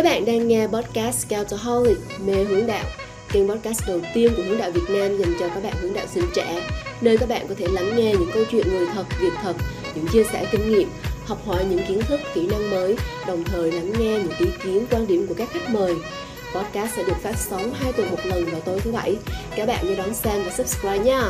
Các bạn đang nghe podcast Scoutaholic mê hướng đạo, kênh podcast đầu tiên của hướng đạo Việt Nam dành cho các bạn hướng đạo sinh trẻ, nơi các bạn có thể lắng nghe những câu chuyện người thật, việc thật, những chia sẻ kinh nghiệm, học hỏi những kiến thức, kỹ năng mới, đồng thời lắng nghe những ý kiến, quan điểm của các khách mời. Podcast sẽ được phát sóng hai tuần một lần vào tối thứ bảy. Các bạn nhớ đón xem và subscribe nha.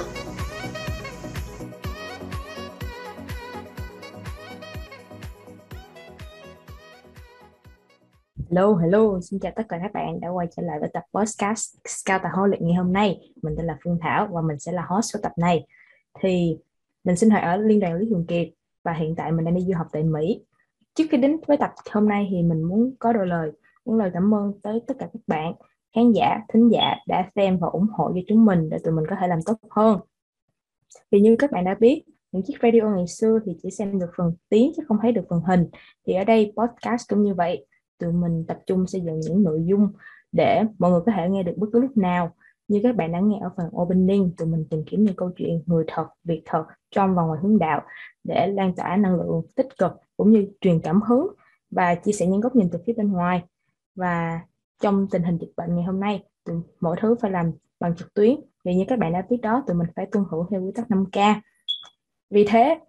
Hello, hello, xin chào tất cả các bạn đã quay trở lại với tập podcast Scoutaholic ngày hôm nay. Mình tên là Phương Thảo và mình sẽ là host của tập này. Thì mình sinh hoạt ở Liên đoàn Lý Thường Kiệt và hiện tại mình đang đi du học tại Mỹ. Trước khi đến với tập hôm nay thì mình muốn có đôi lời, muốn lời cảm ơn tới tất cả các bạn, khán giả, thính giả đã xem và ủng hộ cho chúng mình để tụi mình có thể làm tốt hơn. Thì như các bạn đã biết, những chiếc radio ngày xưa thì chỉ xem được phần tiếng chứ không thấy được phần hình. Thì ở đây podcast cũng như vậy tụi mình tập trung xây dựng những nội dung để mọi người có thể nghe được bất cứ lúc nào. Như các bạn đã nghe ở phần opening tụi mình tìm kiếm những câu chuyện người thật việc thật trong và ngoài hướng đạo để lan tỏa năng lượng tích cực cũng như truyền cảm hứng và chia sẻ những góc nhìn từ phía bên ngoài. Và trong tình hình dịch bệnh ngày hôm nay tụi, mọi thứ phải làm bằng trực tuyến. Vì như các bạn đã biết đó tụi mình phải tuân thủ theo quy tắc 5K vì thế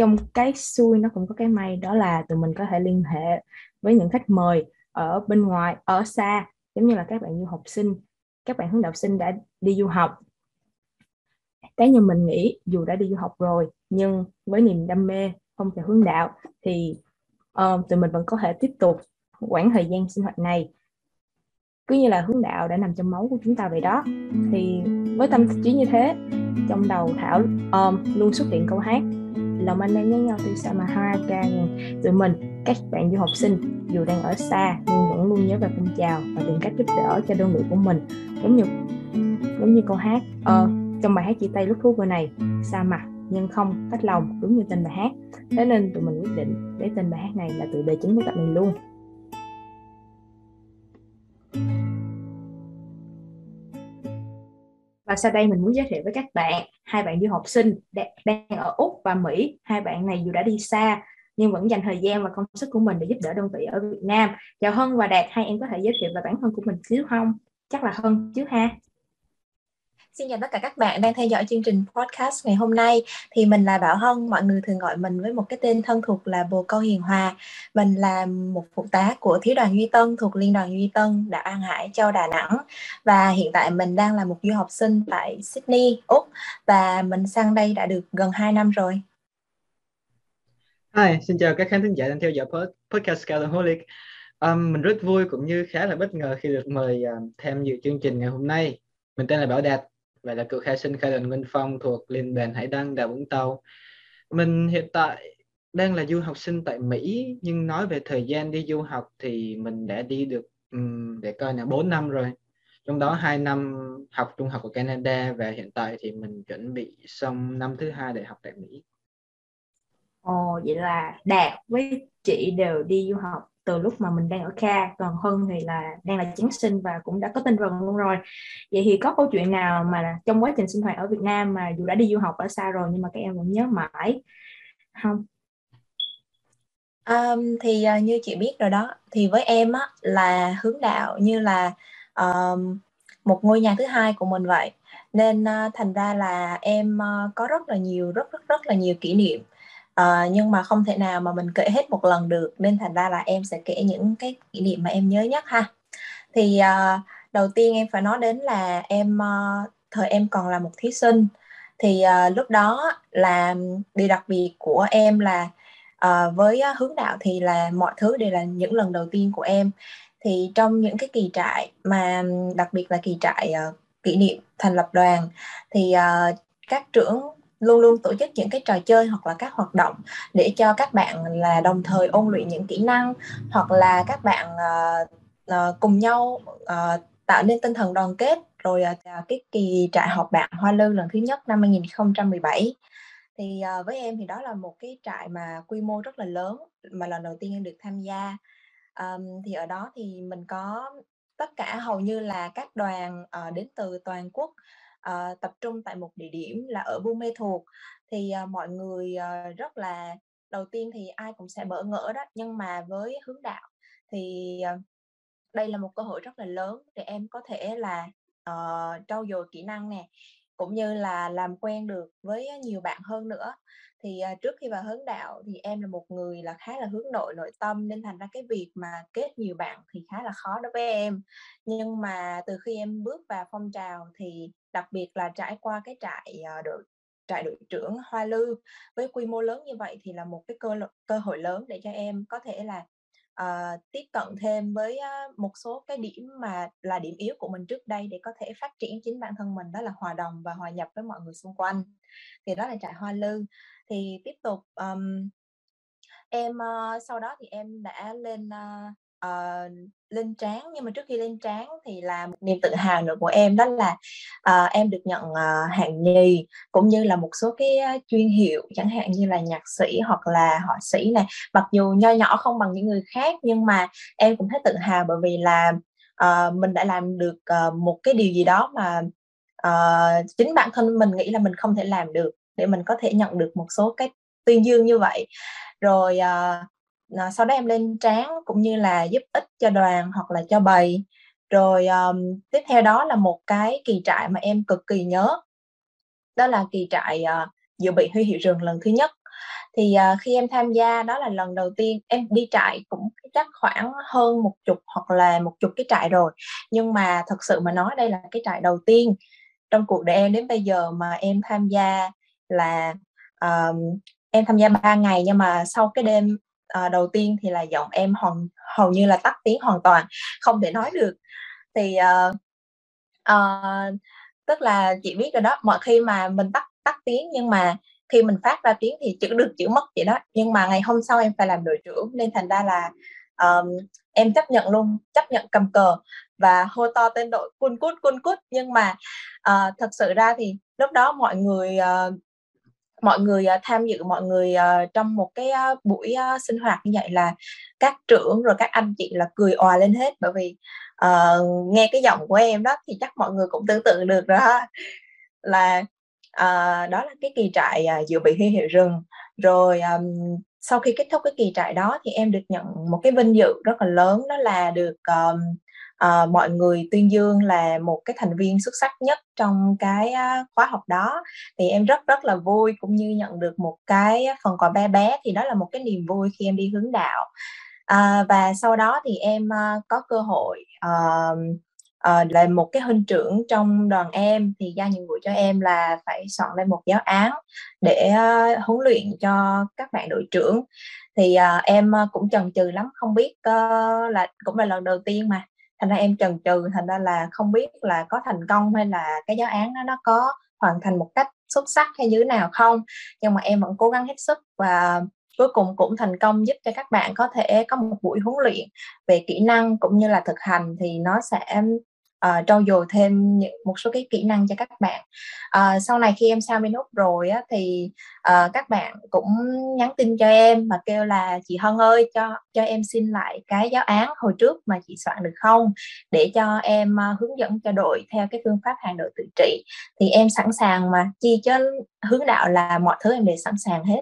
trong cái xui nó cũng có cái may đó là tụi mình có thể liên hệ với những khách mời ở bên ngoài ở xa giống như là các bạn du học sinh các bạn hướng đạo sinh đã đi du học. Cá nhân mình nghĩ dù đã đi du học rồi nhưng với niềm đam mê không theo hướng đạo thì uh, tụi mình vẫn có thể tiếp tục quãng thời gian sinh hoạt này. Cứ như là hướng đạo đã nằm trong máu của chúng ta vậy đó. Thì với tâm trí như thế trong đầu thảo um, luôn xuất hiện câu hát lòng anh em nhớ nhau từ sao mà hai ca tụi mình các bạn du học sinh dù đang ở xa nhưng vẫn luôn nhớ về phong trào và tìm cách giúp đỡ cho đơn vị của mình. Giống như giống như câu hát ờ, trong bài hát chia tay lúc thú vừa này xa mặt nhưng không cách lòng đúng như tên bài hát. Thế nên tụi mình quyết định để tên bài hát này là tựa đề chính của tập này luôn. Và sau đây mình muốn giới thiệu với các bạn hai bạn du học sinh đang ở Úc và Mỹ. Hai bạn này dù đã đi xa nhưng vẫn dành thời gian và công sức của mình để giúp đỡ đơn vị ở Việt Nam. Chào Hân và Đạt, hai em có thể giới thiệu về bản thân của mình xíu không? Chắc là Hân chứ ha. Xin chào tất cả các bạn đang theo dõi chương trình podcast ngày hôm nay. Thì mình là Bảo Hân, mọi người thường gọi mình với một cái tên thân thuộc là Bồ Câu Hiền Hòa. Mình là một phụ tá của Thiếu đoàn Duy Tân thuộc Liên đoàn Duy Tân, đảo An Hải, Châu Đà Nẵng. Và hiện tại mình đang là một du học sinh tại Sydney, Úc và mình sang đây đã được gần 2 năm rồi. Hi, xin chào các khán thính giả đang theo dõi podcast Scalaholic. Um, mình rất vui cũng như khá là bất ngờ khi được mời um, tham dự chương trình ngày hôm nay. Mình tên là Bảo Đạt, vậy là cựu khai sinh khai đoàn Nguyên Phong thuộc Liên đoàn Hải Đăng đà Vũng Tàu. Mình hiện tại đang là du học sinh tại Mỹ nhưng nói về thời gian đi du học thì mình đã đi được um, để coi là 4 năm rồi. Trong đó 2 năm học trung học ở Canada và hiện tại thì mình chuẩn bị xong năm thứ hai đại học tại Mỹ. Ồ, vậy là Đạt với chị đều đi du học từ lúc mà mình đang ở Kha còn Hân thì là đang là chiến sinh và cũng đã có tinh thần luôn rồi. Vậy thì có câu chuyện nào mà trong quá trình sinh hoạt ở Việt Nam mà dù đã đi du học ở xa rồi nhưng mà các em vẫn nhớ mãi không? Um, thì uh, như chị biết rồi đó thì với em á là hướng đạo như là um, một ngôi nhà thứ hai của mình vậy. Nên uh, thành ra là em uh, có rất là nhiều rất rất rất là nhiều kỷ niệm à, nhưng mà không thể nào mà mình kể hết một lần được nên thành ra là em sẽ kể những cái kỷ niệm mà em nhớ nhất ha. Thì uh, đầu tiên em phải nói đến là em uh, thời em còn là một thí sinh. Thì uh, lúc đó là điều đặc biệt của em là uh, với uh, hướng đạo thì là mọi thứ đều là những lần đầu tiên của em. Thì trong những cái kỳ trại mà đặc biệt là kỳ trại uh, kỷ niệm thành lập đoàn thì uh, các trưởng luôn luôn tổ chức những cái trò chơi hoặc là các hoạt động để cho các bạn là đồng thời ôn luyện những kỹ năng hoặc là các bạn uh, uh, cùng nhau uh, tạo nên tinh thần đoàn kết. Rồi uh, cái kỳ trại họp bạn Hoa Lư lần thứ nhất năm 2017 thì uh, với em thì đó là một cái trại mà quy mô rất là lớn mà lần đầu tiên em được tham gia. Um, thì ở đó thì mình có tất cả hầu như là các đoàn uh, đến từ toàn quốc uh, tập trung tại một địa điểm là ở Buôn Mê Thuột. Thì uh, mọi người uh, rất là đầu tiên thì ai cũng sẽ bỡ ngỡ đó nhưng mà với hướng đạo thì uh, đây là một cơ hội rất là lớn để em có thể là uh, trau dồi kỹ năng nè cũng như là làm quen được với nhiều bạn hơn nữa. Thì uh, trước khi vào hướng đạo thì em là một người là khá là hướng nội nội tâm nên thành ra cái việc mà kết nhiều bạn thì khá là khó đối với em. Nhưng mà từ khi em bước vào phong trào thì đặc biệt là trải qua cái trại ờ, đội trại đội trưởng Hoa Lư với quy mô lớn như vậy thì là một cái cơ cơ hội lớn để cho em có thể là uh, tiếp cận thêm với uh, một số cái điểm mà là điểm yếu của mình trước đây để có thể phát triển chính bản thân mình đó là hòa đồng và hòa nhập với mọi người xung quanh. Thì đó là trại Hoa Lư. Thì tiếp tục um, em uh, sau đó thì em đã lên uh, uh, lên tráng nhưng mà trước khi lên tráng thì là một niềm tự hào nữa của em đó là uh, em được nhận uh, hạng nhì cũng như là một số cái uh, chuyên hiệu chẳng hạn như là nhạc sĩ hoặc là họa sĩ này mặc dù nho nhỏ không bằng những người khác nhưng mà em cũng thấy tự hào bởi vì là uh, mình đã làm được uh, một cái điều gì đó mà uh, chính bản thân mình nghĩ là mình không thể làm được để mình có thể nhận được một số cái tuyên dương như vậy. Rồi uh, à, sau đó em lên tráng cũng như là giúp ích cho đoàn hoặc là cho bầy. Rồi um, tiếp theo đó là một cái kỳ trại mà em cực kỳ nhớ. Đó là kỳ trại uh, dự bị huy hiệu rừng lần thứ nhất. Thì uh, khi em tham gia đó là lần đầu tiên em đi trại cũng chắc khoảng hơn một chục hoặc là một chục cái trại rồi. Nhưng mà thật sự mà nói đây là cái trại đầu tiên trong cuộc đời em đến bây giờ mà em tham gia là um, em tham gia 3 ngày. Nhưng mà sau cái đêm à, đầu tiên thì là giọng em hoàn hầu như là tắt tiếng hoàn toàn không thể nói được. Thì uh, uh, tức là chị biết rồi đó mọi khi mà mình tắt tắt tiếng nhưng mà khi mình phát ra tiếng thì chữ được chữ mất vậy đó. Nhưng mà ngày hôm sau em phải làm đội trưởng nên thành ra là um, em chấp nhận luôn chấp nhận cầm cờ và hô to tên đội cun cút cun cút nhưng mà uh, thật sự ra thì lúc đó mọi người uh, mọi người uh, tham dự mọi người uh, trong một cái uh, buổi uh, sinh hoạt như vậy là các trưởng rồi các anh chị là cười òa lên hết. Bởi vì uh, nghe cái giọng của em đó thì chắc mọi người cũng tưởng tượng được đó. Là uh, đó là cái kỳ trại uh, dự bị huy hiệu rừng. Rồi um, sau khi kết thúc cái kỳ trại đó thì em được nhận một cái vinh dự rất là lớn đó là được um, uh, mọi người tuyên dương là một cái thành viên xuất sắc nhất trong cái uh, khóa học đó. Thì em rất rất là vui cũng như nhận được một cái phần quà bé bé thì đó là một cái niềm vui khi em đi hướng đạo. Uh, và sau đó thì em uh, có cơ hội uh, À, là một cái huynh trưởng trong đoàn em thì giao nhiệm vụ cho em là phải soạn lên một giáo án để uh, huấn luyện cho các bạn đội trưởng. Thì uh, em uh, cũng chần chừ lắm không biết uh, là cũng là lần đầu tiên mà thành ra em chần chừ, thành ra là không biết là có thành công hay là cái giáo án đó nó có hoàn thành một cách xuất sắc hay như thế nào không. Nhưng mà em vẫn cố gắng hết sức và cuối cùng cũng thành công giúp cho các bạn có thể có một buổi huấn luyện về kỹ năng cũng như là thực hành thì nó sẽ uh, trau dồi thêm những một số cái kỹ năng cho các bạn. Uh, sau này khi em sang bên úc rồi á, thì uh, các bạn cũng nhắn tin cho em mà kêu là chị hân ơi cho cho em xin lại cái giáo án hồi trước mà chị soạn được không? Để cho em uh, hướng dẫn cho đội theo cái phương pháp hàng đội tự trị. Thì em sẵn sàng mà chi cho hướng đạo là mọi thứ em đều sẵn sàng hết.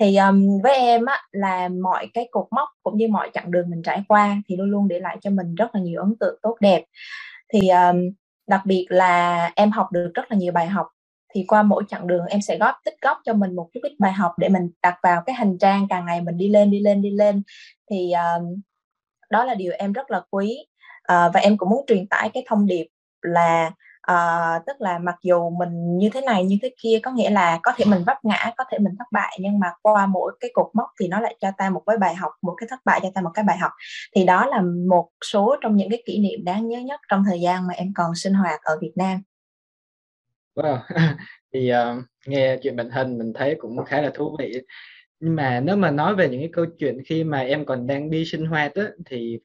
Thì um, với em á là mọi cái cột mốc cũng như mọi chặng đường mình trải qua thì luôn luôn để lại cho mình rất là nhiều ấn tượng tốt đẹp thì um, đặc biệt là em học được rất là nhiều bài học thì qua mỗi chặng đường em sẽ góp tích góp cho mình một chút ít bài học để mình đặt vào cái hành trang càng ngày mình đi lên đi lên đi lên. Thì um, đó là điều em rất là quý. Uh, và em cũng muốn truyền tải cái thông điệp là uh, tức là mặc dù mình như thế này như thế kia có nghĩa là có thể mình vấp ngã có thể mình thất bại nhưng mà qua mỗi cái cột mốc thì nó lại cho ta một cái bài học một cái thất bại cho ta một cái bài học. Thì đó là một số trong những cái kỷ niệm đáng nhớ nhất trong thời gian mà em còn sinh hoạt ở Việt Nam. Wow. Thì uh, nghe chuyện bệnh hình mình thấy cũng khá là thú vị. Nhưng mà nếu mà nói về những cái câu chuyện khi mà em còn đang đi sinh hoạt á thì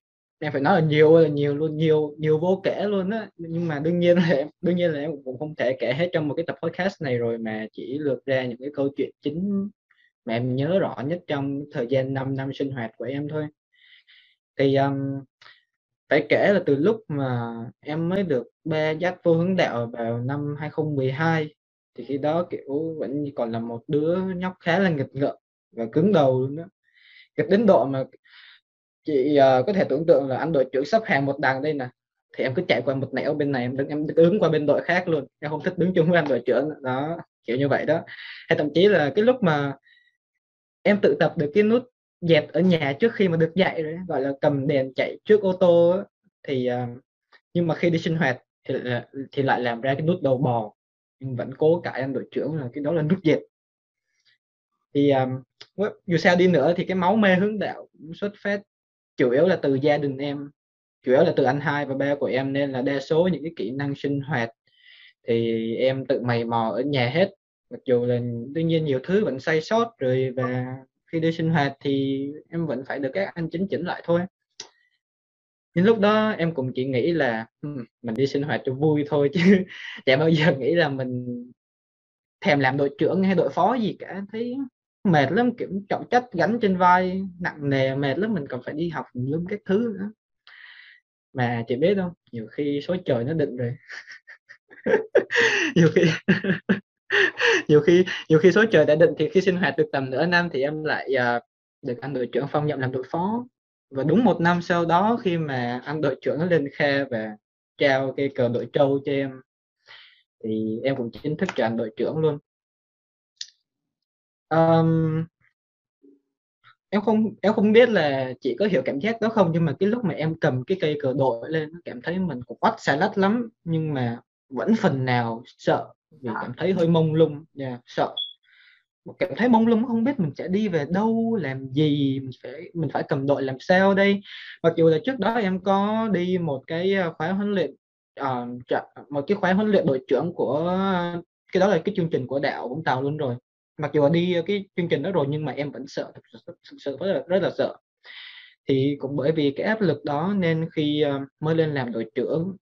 em phải nói là nhiều là nhiều luôn nhiều nhiều vô kể luôn á. Nhưng mà đương nhiên là em đương nhiên là em cũng không thể kể hết trong một cái tập podcast này rồi mà chỉ lược ra những cái câu chuyện chính mà em nhớ rõ nhất trong thời gian 5 năm sinh hoạt của em thôi. Thì um, phải kể là từ lúc mà em mới được ba dắt vô hướng đạo vào năm 2012 thì khi đó kiểu vẫn còn là một đứa nhóc khá là nghịch ngợm và cứng đầu luôn đó nghịch đến độ mà chị uh, có thể tưởng tượng là anh đội trưởng sắp hàng một đằng đây nè. Thì em cứ chạy qua một nẻo bên này em đứng em đứng qua bên đội khác luôn. Em không thích đứng chung với anh đội trưởng. Đó kiểu như vậy đó. Hay thậm chí là cái lúc mà em tự tập được cái nút dẹp ở nhà trước khi mà được dạy rồi gọi là cầm đèn chạy trước ô tô thì uh, nhưng mà khi đi sinh hoạt thì, thì lại làm ra cái nút đầu bò. Nhưng vẫn cố cãi anh đội trưởng là cái đó là nút dẹp thì um, dù sao đi nữa thì cái máu mê hướng đạo cũng xuất phát chủ yếu là từ gia đình em, chủ yếu là từ anh hai và ba của em nên là đa số những cái kỹ năng sinh hoạt thì em tự mày mò ở nhà hết. Mặc dù là, tuy nhiên nhiều thứ vẫn sai sót rồi và khi đi sinh hoạt thì em vẫn phải được các anh chính chỉnh lại thôi. Nhưng lúc đó em cũng chỉ nghĩ là mình đi sinh hoạt cho vui thôi chứ chả bao giờ nghĩ là mình thèm làm đội trưởng hay đội phó gì cả. Thấy mệt lắm kiểu trọng trách gánh trên vai nặng nề mệt lắm mình còn phải đi học luôn các thứ nữa. Mà chị biết không nhiều khi số trời nó định rồi. Nhiều khi nhiều khi nhiều khi số trời đã định thì khi sinh hoạt được tầm nửa năm thì em lại uh, được anh đội trưởng phong nhậm làm đội phó. Và đúng một năm sau đó khi mà anh đội trưởng nó lên khe và trao cái cờ đội trâu cho em thì em cũng chính thức trở thành đội trưởng luôn um, em không em không biết là chị có hiểu cảm giác đó không nhưng mà cái lúc mà em cầm cái cây cờ đội lên cảm thấy mình cũng oắt xà lách lắm nhưng mà vẫn phần nào sợ vì cảm thấy hơi mông lung yeah, sợ. Cảm thấy mông lung không biết mình sẽ đi về đâu làm gì mình phải mình phải cầm đội làm sao đây? Mặc dù là trước đó em có đi một cái ờ, khóa huấn luyện uh, một cái khóa huấn luyện đội trưởng của cái đó là cái chương trình của đạo Vũng Tàu luôn rồi mặc dù là đi ờ, cái chương trình đó rồi nhưng mà em vẫn sợ thực sự, thực sự rất là rất là sợ. Thì cũng bởi vì cái áp lực đó nên khi ờ, mới lên làm đội trưởng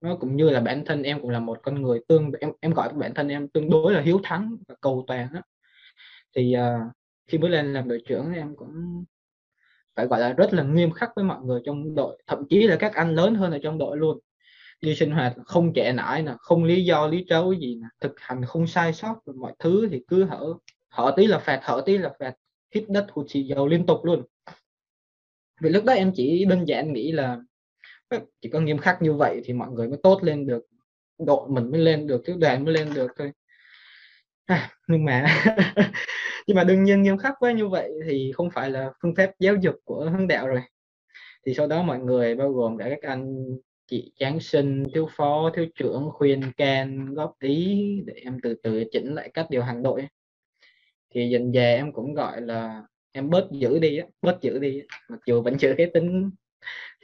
nó cũng như là bản thân em cũng là một con người tương em em gọi bản thân em tương đối là hiếu thắng và cầu toàn đó thì uh, khi mới lên làm đội trưởng em cũng phải gọi là rất là nghiêm khắc với mọi người trong đội thậm chí là các anh lớn hơn ở trong đội luôn đi sinh hoạt không trẻ nải nè không lý do lý trấu gì nè thực hành không sai sót mọi thứ thì cứ hở hở tí là phạt hở tí là phạt hít đất hụt xì dầu liên tục luôn. Vì lúc đó em chỉ đơn giản nghĩ là chỉ có nghiêm khắc như vậy thì mọi người mới tốt lên được đội mình mới lên được thiếu đoàn mới lên được thôi. À, nhưng mà nhưng mà đương nhiên nghiêm khắc quá như vậy thì không phải là phương pháp giáo dục của hướng đạo rồi. Thì sau đó mọi người bao gồm cả các anh chị Giáng sinh thiếu phó thiếu trưởng khuyên can góp ý để em từ từ chỉnh lại cách điều hành đội. Thì dần về em cũng gọi là em bớt giữ đi á bớt giữ đi mặc dù vẫn giữ cái tính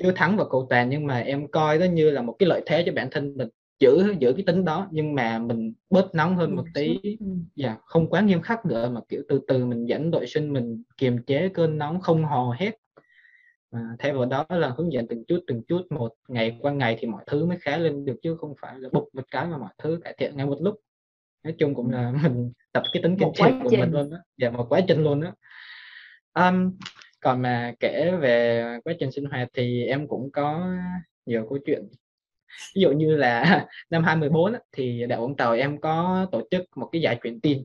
thiếu thắng và cầu toàn nhưng mà em coi nó như là một cái lợi thế cho bản thân mình giữ giữ cái tính đó. Nhưng mà mình bớt nóng hơn một tí. dạ yeah, không quá nghiêm khắc nữa mà kiểu từ từ mình dẫn đội sinh mình kiềm chế cơn nóng không hò hét à, thay vào đó là hướng dẫn từng chút từng chút một ngày qua ngày thì mọi thứ mới khá lên được chứ không phải là bục một cái mà mọi thứ cải thiện ngay một lúc. Nói chung cũng là mình tập cái tính kiên trì của mình luôn đó dạ một quá trình luôn đó um, còn mà kể về quá trình sinh hoạt thì em cũng có nhiều câu chuyện. Ví dụ như là năm 2014 thì đạo Vũng Tàu em có tổ chức một cái giải truyền tin.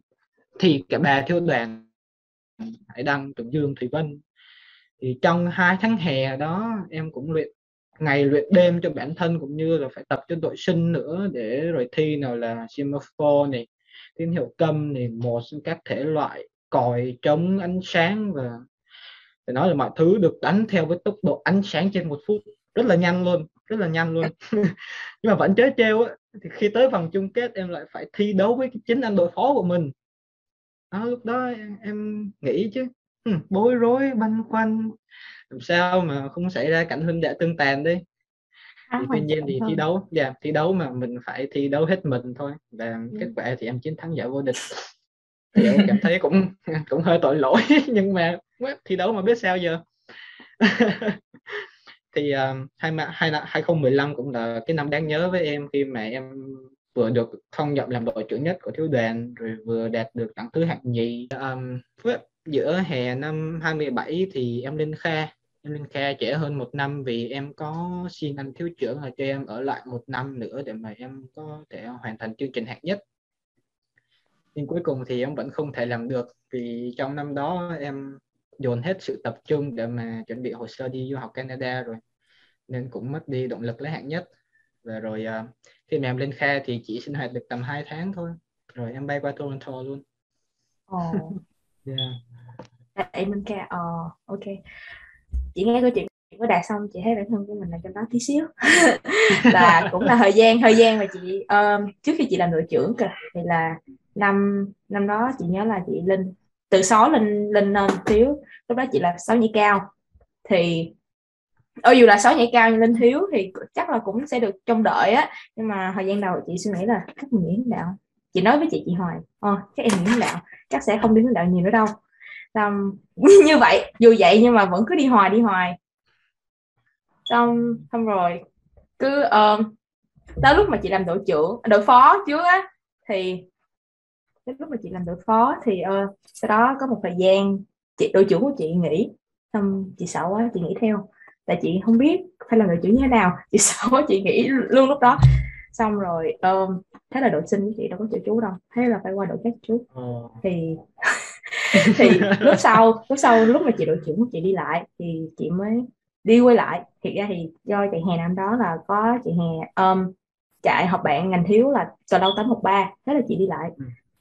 Thì cả bà thiếu đoàn Hải Đăng, Tường Dương, Thủy Vân thì trong hai tháng hè đó em cũng luyện ngày luyện đêm cho bản thân cũng như là phải tập cho đội sinh nữa để rồi thi nào là semaphore này tín hiệu câm này một các thể loại còi chống ánh sáng và để nói là mọi thứ được đánh theo với tốc độ ánh sáng trên một phút. Rất là nhanh luôn rất là nhanh luôn. Nhưng mà vẫn chế treo á thì khi tới vòng chung kết em lại phải thi đấu với chính anh đội phó của mình. Đó, lúc đó em, em nghĩ chứ ừ, bối rối băn khoăn. Làm sao mà không xảy ra cảnh huynh đệ tương tàn đi? Thì tuy nhiên thì thi đấu dạ yeah, thi đấu mà mình phải thi đấu hết mình thôi và ừ. kết quả thì em chiến thắng giải vô địch. Thì em cảm thấy cũng cũng hơi tội lỗi nhưng mà thi đấu mà biết sao giờ? Thì uh, hai hai 2015 cũng là cái năm đáng nhớ với em khi mà em vừa được phong nhận làm đội trưởng nhất của thiếu đoàn rồi vừa đạt được đẳng thứ hạng nhì. Um, giữa hè năm 27 thì em lên kha. Em lên kha trễ hơn một năm vì em có xin anh thiếu trưởng là cho em ở lại một năm nữa để mà em có thể hoàn thành chương trình hạng nhất. Nhưng cuối cùng thì em vẫn không thể làm được vì trong năm đó em dồn hết sự tập trung để mà chuẩn bị hồ sơ đi du học Canada rồi nên cũng mất đi động lực lấy hạng nhất. Và rồi uh, khi mà em lên kha thì chỉ sinh hoạt được tầm 2 tháng thôi. Rồi em bay qua Toronto luôn. Ồ, yeah vậy mình kêu ờ ok. Chị nghe câu chuyện của đạt xong chị thấy bản thân của mình là trong đó tí xíu. Là cũng là thời gian thời gian mà chị um, trước khi chị làm đội trưởng kìa thì là năm năm đó chị nhớ là chị lên từ sáu lên lên lên thiếu lúc đó chị là sáu nhảy cao. Thì ô dù là sáu nhảy cao nhưng lên thiếu thì chắc là cũng sẽ được trông đợi á. Nhưng mà thời gian đầu chị suy nghĩ là các mình nghĩ đạo. Chị nói với chị chị hoài ờ chắc em nghĩ đạo chắc sẽ không đi hướng đạo nhiều nữa đâu um, như vậy dù vậy nhưng mà vẫn cứ đi hoài đi hoài. Xong xong rồi cứ um, tới lúc mà chị làm đội trưởng đội phó trước á thì đến lúc mà chị làm đội phó thì uh, sau đó có một thời gian chị đội trưởng của chị nghỉ. Xong chị sợ quá chị nghỉ theo. Tại chị không biết phải làm đội trưởng như thế nào chị sợ quá chị nghỉ luôn lúc đó. Xong rồi um, thế là đội sinh của chị đâu có chịu chú đâu thế là phải qua đội khác chú oh. thì thì lúc sau lúc sau lúc mà chị đội trưởng của chị đi lại thì chị mới đi quay lại. Thiệt ra thì do chạy hè năm đó là có chạy hè um, chạy học bạn ngành thiếu là cờ lâu tám một ba thế là chị đi lại.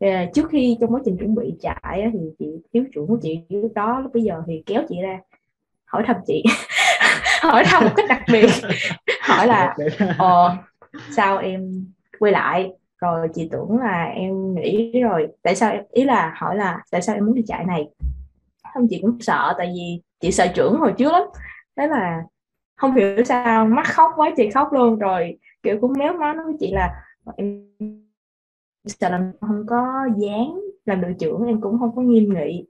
Ừ. trước khi trong quá trình chuẩn bị chạy thì chị thiếu trưởng của chị lúc đó lúc bây giờ thì kéo chị ra hỏi thăm chị. Hỏi thăm một cách đặc biệt. Hỏi là ờ sao em quay lại rồi chị tưởng là em nghĩ rồi. Tại sao ý là hỏi là tại sao em muốn đi chạy này? Không, chị cũng sợ, tại vì chị sợ trưởng hồi trước lắm. Thế là không hiểu sao mắt khóc quá chị khóc luôn. Rồi, kiểu cũng méo má nói với chị là em sợ là không có dáng làm đội trưởng, em cũng không có nghiêm nghị.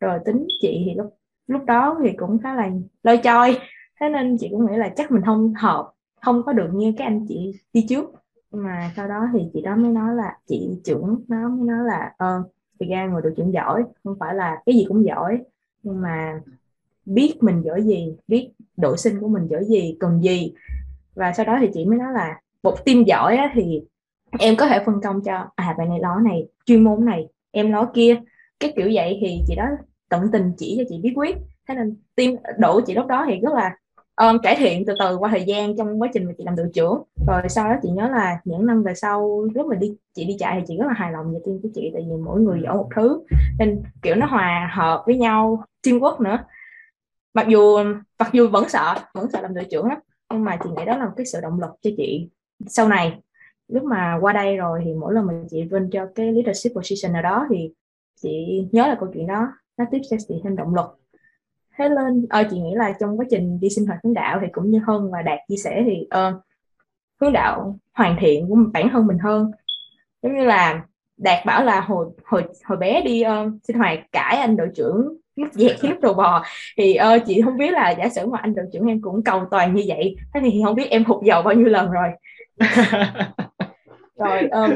Rồi tính chị thì lúc lúc đó thì cũng khá là lôi choi. Thế nên chị cũng nghĩ là chắc mình không hợp, không có được như các anh chị đi trước mà sau đó thì chị đó mới nói là chị trưởng nó mới nói là ờ thì ra người đội trưởng giỏi không phải là cái gì cũng giỏi nhưng mà biết mình giỏi gì biết đội sinh của mình giỏi gì cần gì. Và sau đó thì chị mới nói là một team giỏi á, thì em có thể phân công cho à bạn này ló này chuyên môn này em ló kia. Cái kiểu vậy thì chị đó tận tình chỉ cho chị bí quyết. Thế nên team độ chị lúc đó thì rất là um, cải thiện từ từ qua thời gian trong quá trình mà chị làm đội trưởng. Rồi sau đó chị nhớ là những năm về sau lúc mà đi chị đi chạy thì chị rất là hài lòng về team của chị tại vì mỗi người giỏi một thứ. Nên kiểu nó hòa hợp với nhau teamwork nữa. Mặc dù mặc dù vẫn sợ vẫn sợ làm đội trưởng lắm nhưng mà chị nghĩ đó là một cái sự động lực cho chị sau này. Lúc mà qua đây rồi thì mỗi lần mà chị vinh cho cái leadership position nào đó thì chị nhớ là câu chuyện đó nó tiếp cho chị thêm động lực thế lên ờ, chị nghĩ là trong quá trình đi sinh hoạt hướng đạo thì cũng như hơn và đạt chia sẻ thì uh, hướng đạo hoàn thiện của bản thân mình hơn. Giống như là đạt bảo là hồi hồi hồi bé đi uh, sinh hoạt cãi anh đội trưởng lúc dẹt lúc đồ bò. Thì uh, chị không biết là giả sử mà anh đội trưởng em cũng cầu toàn như vậy thế thì không biết em hụt dầu bao nhiêu lần rồi. Rồi um,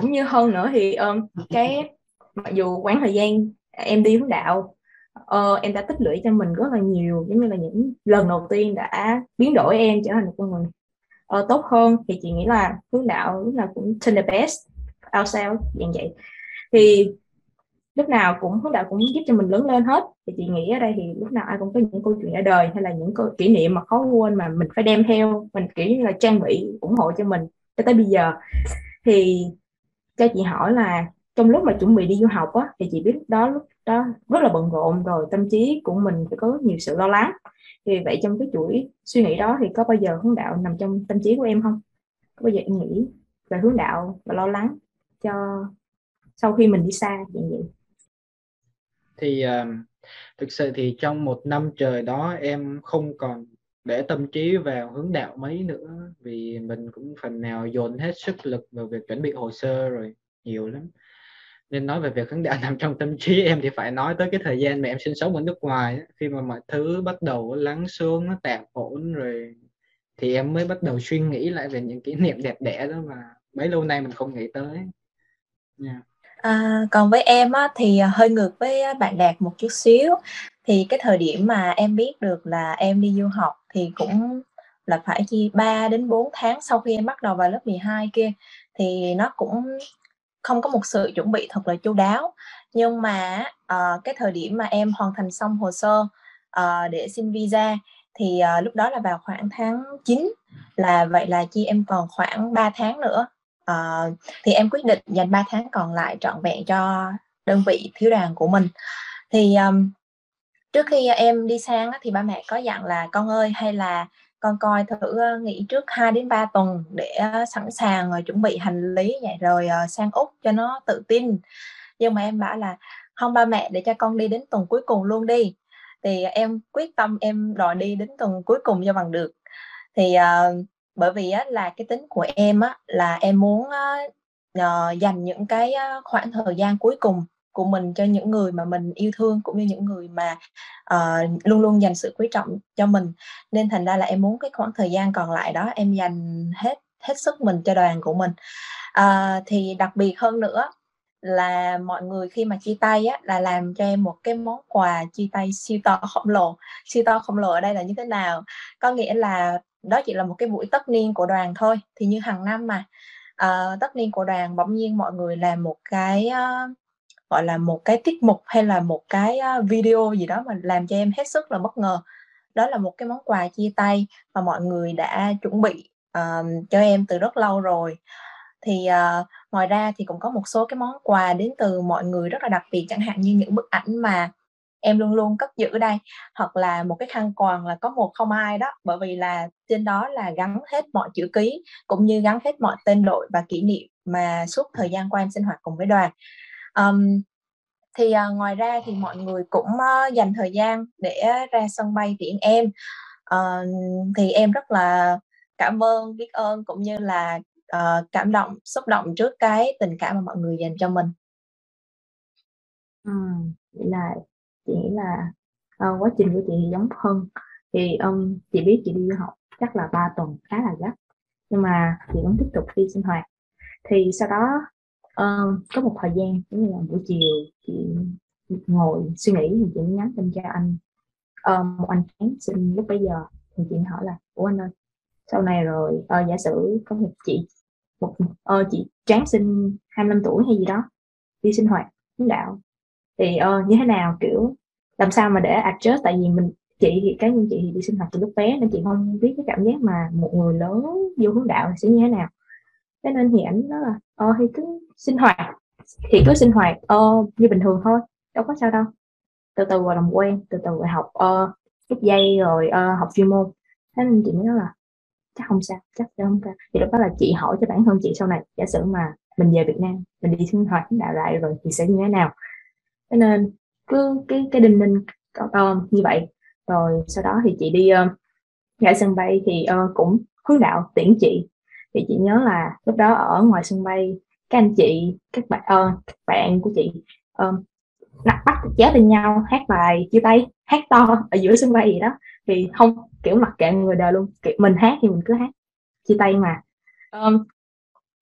cũng như hơn nữa thì um, cái mặc dù quãng thời gian em đi hướng đạo uh, em đã tích lũy cho mình rất là nhiều giống như là những lần đầu tiên đã biến đổi em trở thành một con người. Uh, tốt hơn thì chị nghĩ là hướng đạo lúc nào cũng turn the best ourselves dạng vậy. Thì lúc nào cũng hướng đạo cũng giúp cho mình lớn lên hết. Thì chị nghĩ ở đây thì lúc nào ai cũng có những câu chuyện ở đời hay là những câu kỷ niệm mà khó quên mà mình phải đem theo. Mình kiểu như là trang bị ủng hộ cho mình cho tới bây giờ. Thì cho chị hỏi là trong lúc mà chuẩn bị đi du học á thì chị biết đó lúc đó rất là bận rộn rồi tâm trí của mình phải có nhiều sự lo lắng. Thì vậy trong cái chuỗi suy nghĩ đó thì có bao giờ hướng đạo nằm trong tâm trí của em không? Có bao giờ em nghĩ về hướng đạo và lo lắng cho sau khi mình đi xa vậy vậy thì uh, thực sự thì trong một năm trời đó em không còn để tâm trí vào hướng đạo mấy nữa vì mình cũng phần nào dồn hết sức lực vào việc chuẩn bị hồ sơ rồi nhiều lắm nên nói về việc khán đạo nằm trong tâm trí em thì phải nói tới cái thời gian mà em sinh sống ở nước ngoài khi mà mọi thứ bắt đầu lắng xuống nó tạm ổn rồi thì em mới bắt đầu suy nghĩ lại về những kỷ niệm đẹp đẽ đó mà mấy lâu nay mình không nghĩ tới yeah. À, còn với em á, thì à, hơi ngược với à, bạn Đạt một chút xíu thì cái thời điểm mà em biết được là em đi du học thì cũng là phải chi 3 đến 4 tháng sau khi em bắt đầu vào lớp 12 kia thì nó cũng không có một sự chuẩn bị thật là chu đáo. Nhưng mà uh, cái thời điểm mà em hoàn thành xong hồ sơ uh, để xin visa thì uh, lúc đó là vào khoảng tháng 9 là vậy là chi em còn khoảng 3 tháng nữa. Uh, thì em quyết định dành 3 tháng còn lại trọn vẹn cho đơn vị thiếu đoàn của mình. Thì um, trước khi em đi sang thì ba mẹ có dặn là con ơi hay là con coi thử ờ, nghỉ trước 2 đến 3 tuần để ờ, sẵn sàng rồi chuẩn bị hành lý vậy rồi sang úc cho nó tự tin. Nhưng mà em bảo là không ba mẹ để cho con đi đến tuần cuối cùng luôn đi. Thì em quyết tâm em đòi đi đến tuần cuối cùng cho bằng được. Thì uh, bởi vì á, là cái tính của em á, là em muốn uh, dành những cái khoảng thời gian cuối cùng của mình cho những người mà mình yêu thương cũng như những người mà uh, luôn luôn dành sự quý trọng cho mình. Nên thành ra là em muốn cái khoảng thời gian còn lại đó em dành hết hết sức mình cho đoàn của mình. Uh, thì đặc biệt hơn nữa là mọi người khi mà chia tay á là làm cho em một cái món quà chia tay siêu to khổng lồ. Siêu to khổng lồ ở đây là như thế nào? Có nghĩa là đó chỉ là một cái buổi tất niên của đoàn thôi. Thì như hàng năm mà uh, tất niên của đoàn bỗng nhiên mọi người làm một cái uh, gọi là một cái tiết mục hay là một cái video gì đó mà làm cho em hết sức là bất ngờ. Đó là một cái món quà chia tay mà mọi người đã chuẩn bị uh, cho em từ rất lâu rồi. Thì uh, ngoài ra thì cũng có một số cái món quà đến từ mọi người rất là đặc biệt chẳng hạn như những bức ảnh mà em luôn luôn cất giữ đây hoặc là một cái khăn quàng là có một không ai đó. Bởi vì là trên đó là gắn hết mọi chữ ký cũng như gắn hết mọi tên đội và kỷ niệm mà suốt thời gian qua em sinh hoạt cùng với đoàn um, thì uh, ngoài ra thì mọi người cũng uh, dành thời gian để ra sân bay tiễn em. Uh, thì em rất là cảm ơn biết ơn cũng như là uh, cảm động xúc động trước cái tình cảm mà mọi người dành cho mình. Ừ, vậy là chị nghĩ là uh, quá trình của chị giống hơn thì um, chị biết chị đi du học chắc là 3 tuần khá là gấp nhưng mà chị vẫn tiếp tục đi sinh hoạt. Thì sau đó uh, có một thời gian giống như là buổi chiều chị ngồi suy nghĩ thì chị nhắn tin cho anh. Uh, một anh tráng sinh lúc bây giờ thì chị hỏi là ủa anh ơi sau này rồi uh, giả sử có một chị một uh, chị tráng sinh 25 tuổi hay gì đó đi sinh hoạt hướng đạo thì uh, như thế nào? Kiểu làm sao mà để adjust? Tại vì mình chị thì cá nhân chị thì đi sinh hoạt từ lúc bé nên chị không biết cái cảm giác mà một người lớn vô hướng đạo sẽ như thế nào. Thế nên thì ảnh nói là ờ thì cứ sinh hoạt. Thì cứ sinh hoạt ờ, như bình thường thôi đâu có sao đâu. Từ từ vào làm quen từ từ vào học ờ, rút dây rồi uh, học chuyên môn. Thế nên chị mới nói là chắc không sao chắc sẽ không sao. Thì lúc đó là chị hỏi cho bản thân chị sau này giả sử mà mình về Việt Nam mình đi sinh hoạt đạo lại rồi thì sẽ như thế nào? Thế nên cứ cái cái đình ninh to như vậy. Rồi sau đó thì chị đi uh, ra sân bay thì uh, cũng hướng đạo tiễn chị thì chị nhớ là lúc đó ở ngoài sân bay các anh chị các bạn uh, các bạn của chị ờ, uh, đặt bắt chéo lên nhau hát bài chia tay hát to ở giữa sân bay gì đó. Thì không kiểu mặc kệ người đời luôn kiểu mình hát thì mình cứ hát chia tay mà. Um,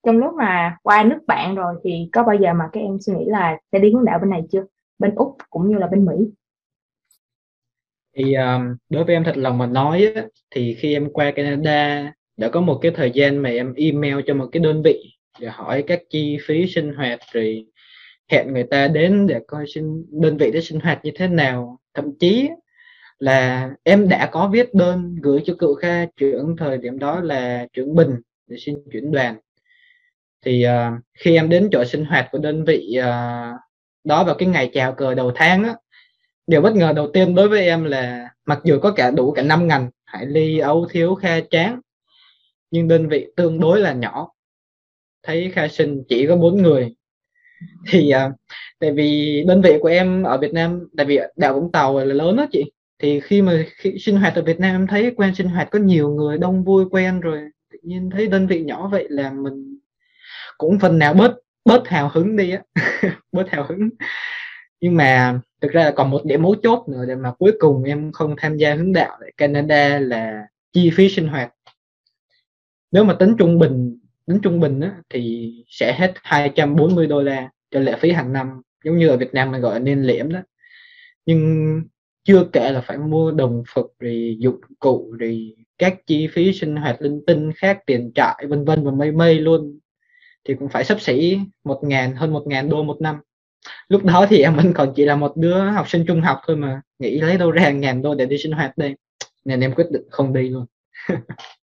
trong lúc mà qua nước bạn rồi thì có bao giờ mà các em suy nghĩ là sẽ đi hướng đạo bên này chưa? Bên úc cũng như là bên mỹ. Thì um, đối với em thật lòng mà nói á, thì khi em qua Canada đã có một cái thời gian mà em email cho một cái đơn vị để hỏi các chi phí sinh hoạt rồi hẹn người ta đến để coi sinh đơn vị để sinh hoạt như thế nào. Thậm chí là em đã có viết đơn gửi cho cựu kha trưởng thời điểm đó là trưởng bình để xin chuyển đoàn. Thì uh, khi em đến chỗ sinh hoạt của đơn vị uh, đó vào cái ngày chào cờ đầu tháng á điều bất ngờ đầu tiên đối với em là mặc dù có cả đủ cả năm ngành hải ly ấu thiếu kha tráng nhưng đơn vị tương đối là nhỏ. Thấy khai sinh chỉ có bốn người. Thì à, tại vì đơn vị của em ở Việt Nam tại vì đảo Vũng Tàu là lớn đó chị thì khi mà khi sinh hoạt ở Việt Nam em thấy quen sinh hoạt có nhiều người đông vui quen rồi. Tự nhiên thấy đơn vị nhỏ vậy là mình cũng phần nào bớt bớt hào hứng đi á. Bớt hào hứng. Nhưng mà thực ra là còn một điểm mấu chốt nữa để mà cuối cùng em không tham gia hướng đạo tại Canada là chi phí sinh hoạt nếu mà tính trung bình tính trung bình á, thì sẽ hết 240 đô la cho lệ phí hàng năm giống như ở Việt Nam mình gọi là niên liễm đó. Nhưng chưa kể là phải mua đồng phục rồi dụng cụ rồi các chi phí sinh hoạt linh tinh khác tiền trại vân vân và mây mây luôn. Thì cũng phải sắp xỉ một ngàn hơn một ngàn đô một năm. Lúc đó thì em vẫn còn chỉ là một đứa học sinh trung học thôi mà nghĩ lấy đâu ra ngàn đô để đi sinh hoạt đây. Nên em quyết định không đi luôn.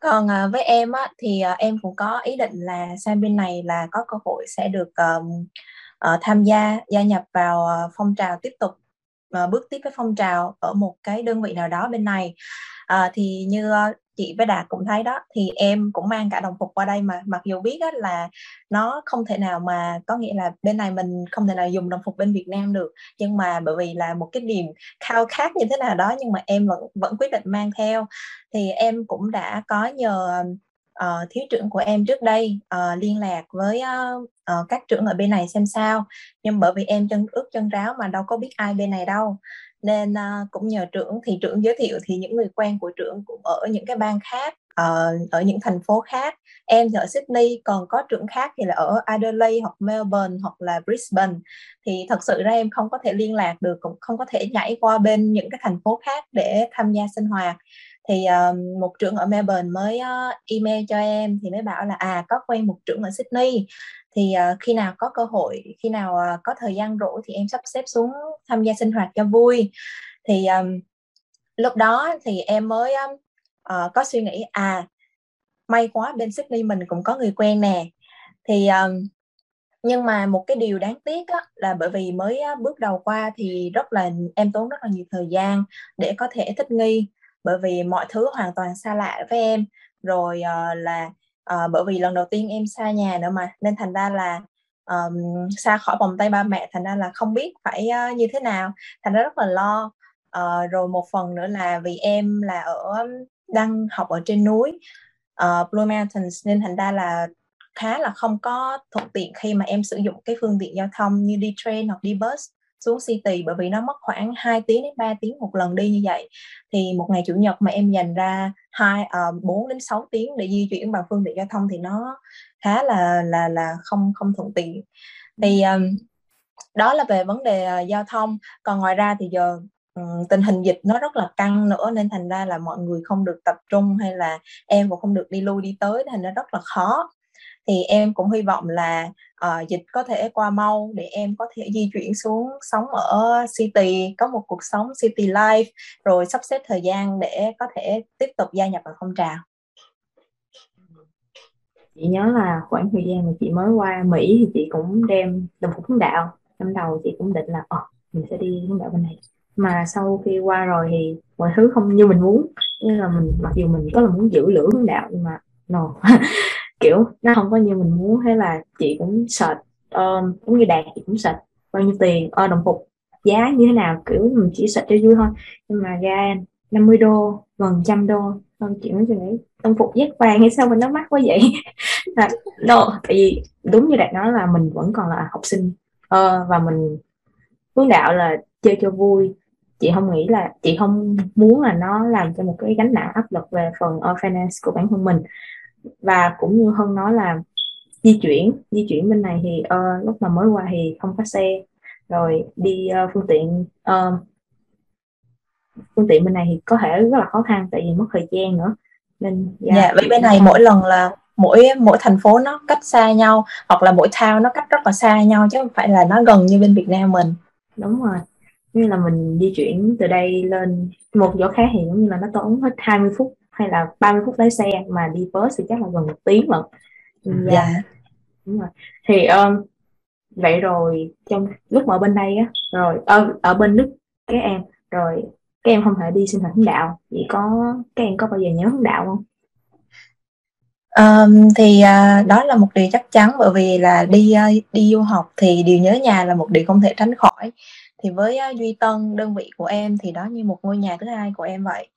còn à, với em á thì à, em cũng có ý định là sang bên này là có cơ hội sẽ được um, uh, tham gia gia nhập vào uh, phong trào tiếp tục uh, bước tiếp với phong trào ở một cái đơn vị nào đó bên này. Uh, thì như uh, chị với Đạt cũng thấy đó thì em cũng mang cả đồng phục qua đây mà mặc dù biết là nó không thể nào mà có nghĩa là bên này mình không thể nào dùng đồng phục bên Việt Nam được nhưng mà bởi vì là một cái điểm khao khát như thế nào đó nhưng mà em vẫn vẫn quyết định mang theo thì em cũng đã có nhờ uh, thiếu trưởng của em trước đây uh, liên lạc với uh, uh, các trưởng ở bên này xem sao. Nhưng bởi vì em chân ướt chân ráo mà đâu có biết ai bên này đâu. Nên uh, cũng nhờ trưởng thì trưởng giới thiệu thì những người quen của trưởng cũng ở những cái bang khác uh, ở những thành phố khác. Em thì ở Sydney còn có trưởng khác thì là ở Adelaide hoặc Melbourne hoặc là Brisbane. Thì thật sự ra em không có thể liên lạc được cũng không có thể nhảy qua bên những cái thành phố khác để tham gia sinh hoạt thì um, một trưởng ở Melbourne mới uh, email cho em thì mới bảo là à có quen một trưởng ở Sydney. Thì uh, khi nào có cơ hội khi nào uh, có thời gian rỗi thì em sắp xếp xuống tham gia sinh hoạt cho vui. Thì um, lúc đó thì em mới um, uh, có suy nghĩ à may quá bên Sydney mình cũng có người quen nè. Thì um, nhưng mà một cái điều đáng tiếc á, là bởi vì mới bước đầu qua thì rất là em tốn rất là nhiều thời gian để có thể thích nghi bởi vì mọi thứ hoàn toàn xa lạ với em. Rồi uh, là uh, bởi vì lần đầu tiên em xa nhà nữa mà nên thành ra là um, xa khỏi vòng tay ba mẹ thành ra là không biết phải uh, như thế nào. Thành ra rất là lo. Uh, rồi một phần nữa là vì em là ở đang học ở trên núi uh, Blue Mountains nên thành ra là khá là không có thuận tiện khi mà em sử dụng cái phương tiện giao thông như đi train hoặc đi bus xuống city bởi vì nó mất khoảng 2 tiếng đến 3 tiếng một lần đi như vậy. Thì một ngày chủ nhật mà em dành ra hai uh, 4 đến 6 tiếng để di chuyển bằng phương tiện giao thông thì nó khá là là là không không thuận tiện. Thì um, đó là về vấn đề uh, giao thông. Còn ngoài ra thì giờ um, tình hình dịch nó rất là căng nữa nên thành ra là mọi người không được tập trung hay là em cũng không được đi lui đi tới thành ra rất là khó thì em cũng hy vọng là uh, dịch có thể qua mau để em có thể di chuyển xuống sống ở city có một cuộc sống city life rồi sắp xếp thời gian để có thể tiếp tục gia nhập vào phong trào. Chị nhớ là khoảng thời gian mà chị mới qua Mỹ thì chị cũng đem đồng phục hướng đạo năm đầu chị cũng định là ờ mình sẽ đi hướng đạo bên này. Mà sau khi qua rồi thì mọi thứ không như mình muốn. Nên là mình mặc dù mình có là muốn giữ lửa hướng đạo nhưng mà no. kiểu nó không có như mình muốn hay là chị cũng sợ um, cũng như đạt chị cũng sợ bao nhiêu tiền ờ, đồng phục giá như thế nào kiểu mình chỉ sợ cho vui thôi. Nhưng mà ra 50 đô gần trăm đô không chị mới nghĩ đồng phục giác vàng hay sao mà nó mắc quá vậy? Là no tại vì đúng như đạt nói là mình vẫn còn là học sinh uh, và mình hướng đạo là chơi cho vui. Chị không nghĩ là chị không muốn là nó làm cho một cái gánh nặng áp lực về phần uh, finance của bản thân mình và cũng như hơn nói là di chuyển di chuyển bên này thì uh, lúc mà mới qua thì không có xe. Rồi đi uh, phương tiện uh, phương tiện bên này thì có thể rất là khó khăn tại vì mất thời gian nữa. Nên dạ. Yeah, với bên này mỗi lần là mỗi mỗi thành phố nó cách xa nhau hoặc là mỗi town nó cách rất là xa nhau chứ không phải là nó gần như bên Việt Nam mình. Đúng rồi. Như là mình di chuyển từ đây lên một chỗ khác thì giống như là nó tốn hết 20 phút hay là 30 phút lái xe mà đi bus thì chắc là gần một tiếng lận. Dạ. yeah. đúng rồi. Thì um, vậy rồi trong lúc mà ở bên đây á rồi ở, ở bên nước các em rồi các em không thể đi sinh hoạt hướng đạo vậy có các em có bao giờ nhớ hướng đạo không? Um, thì uh, đó là một điều chắc chắn bởi vì là đi uh, đi du học thì điều nhớ nhà là một điều không thể tránh khỏi. Thì với uh, duy tân đơn vị của em thì đó như một ngôi nhà thứ hai của em vậy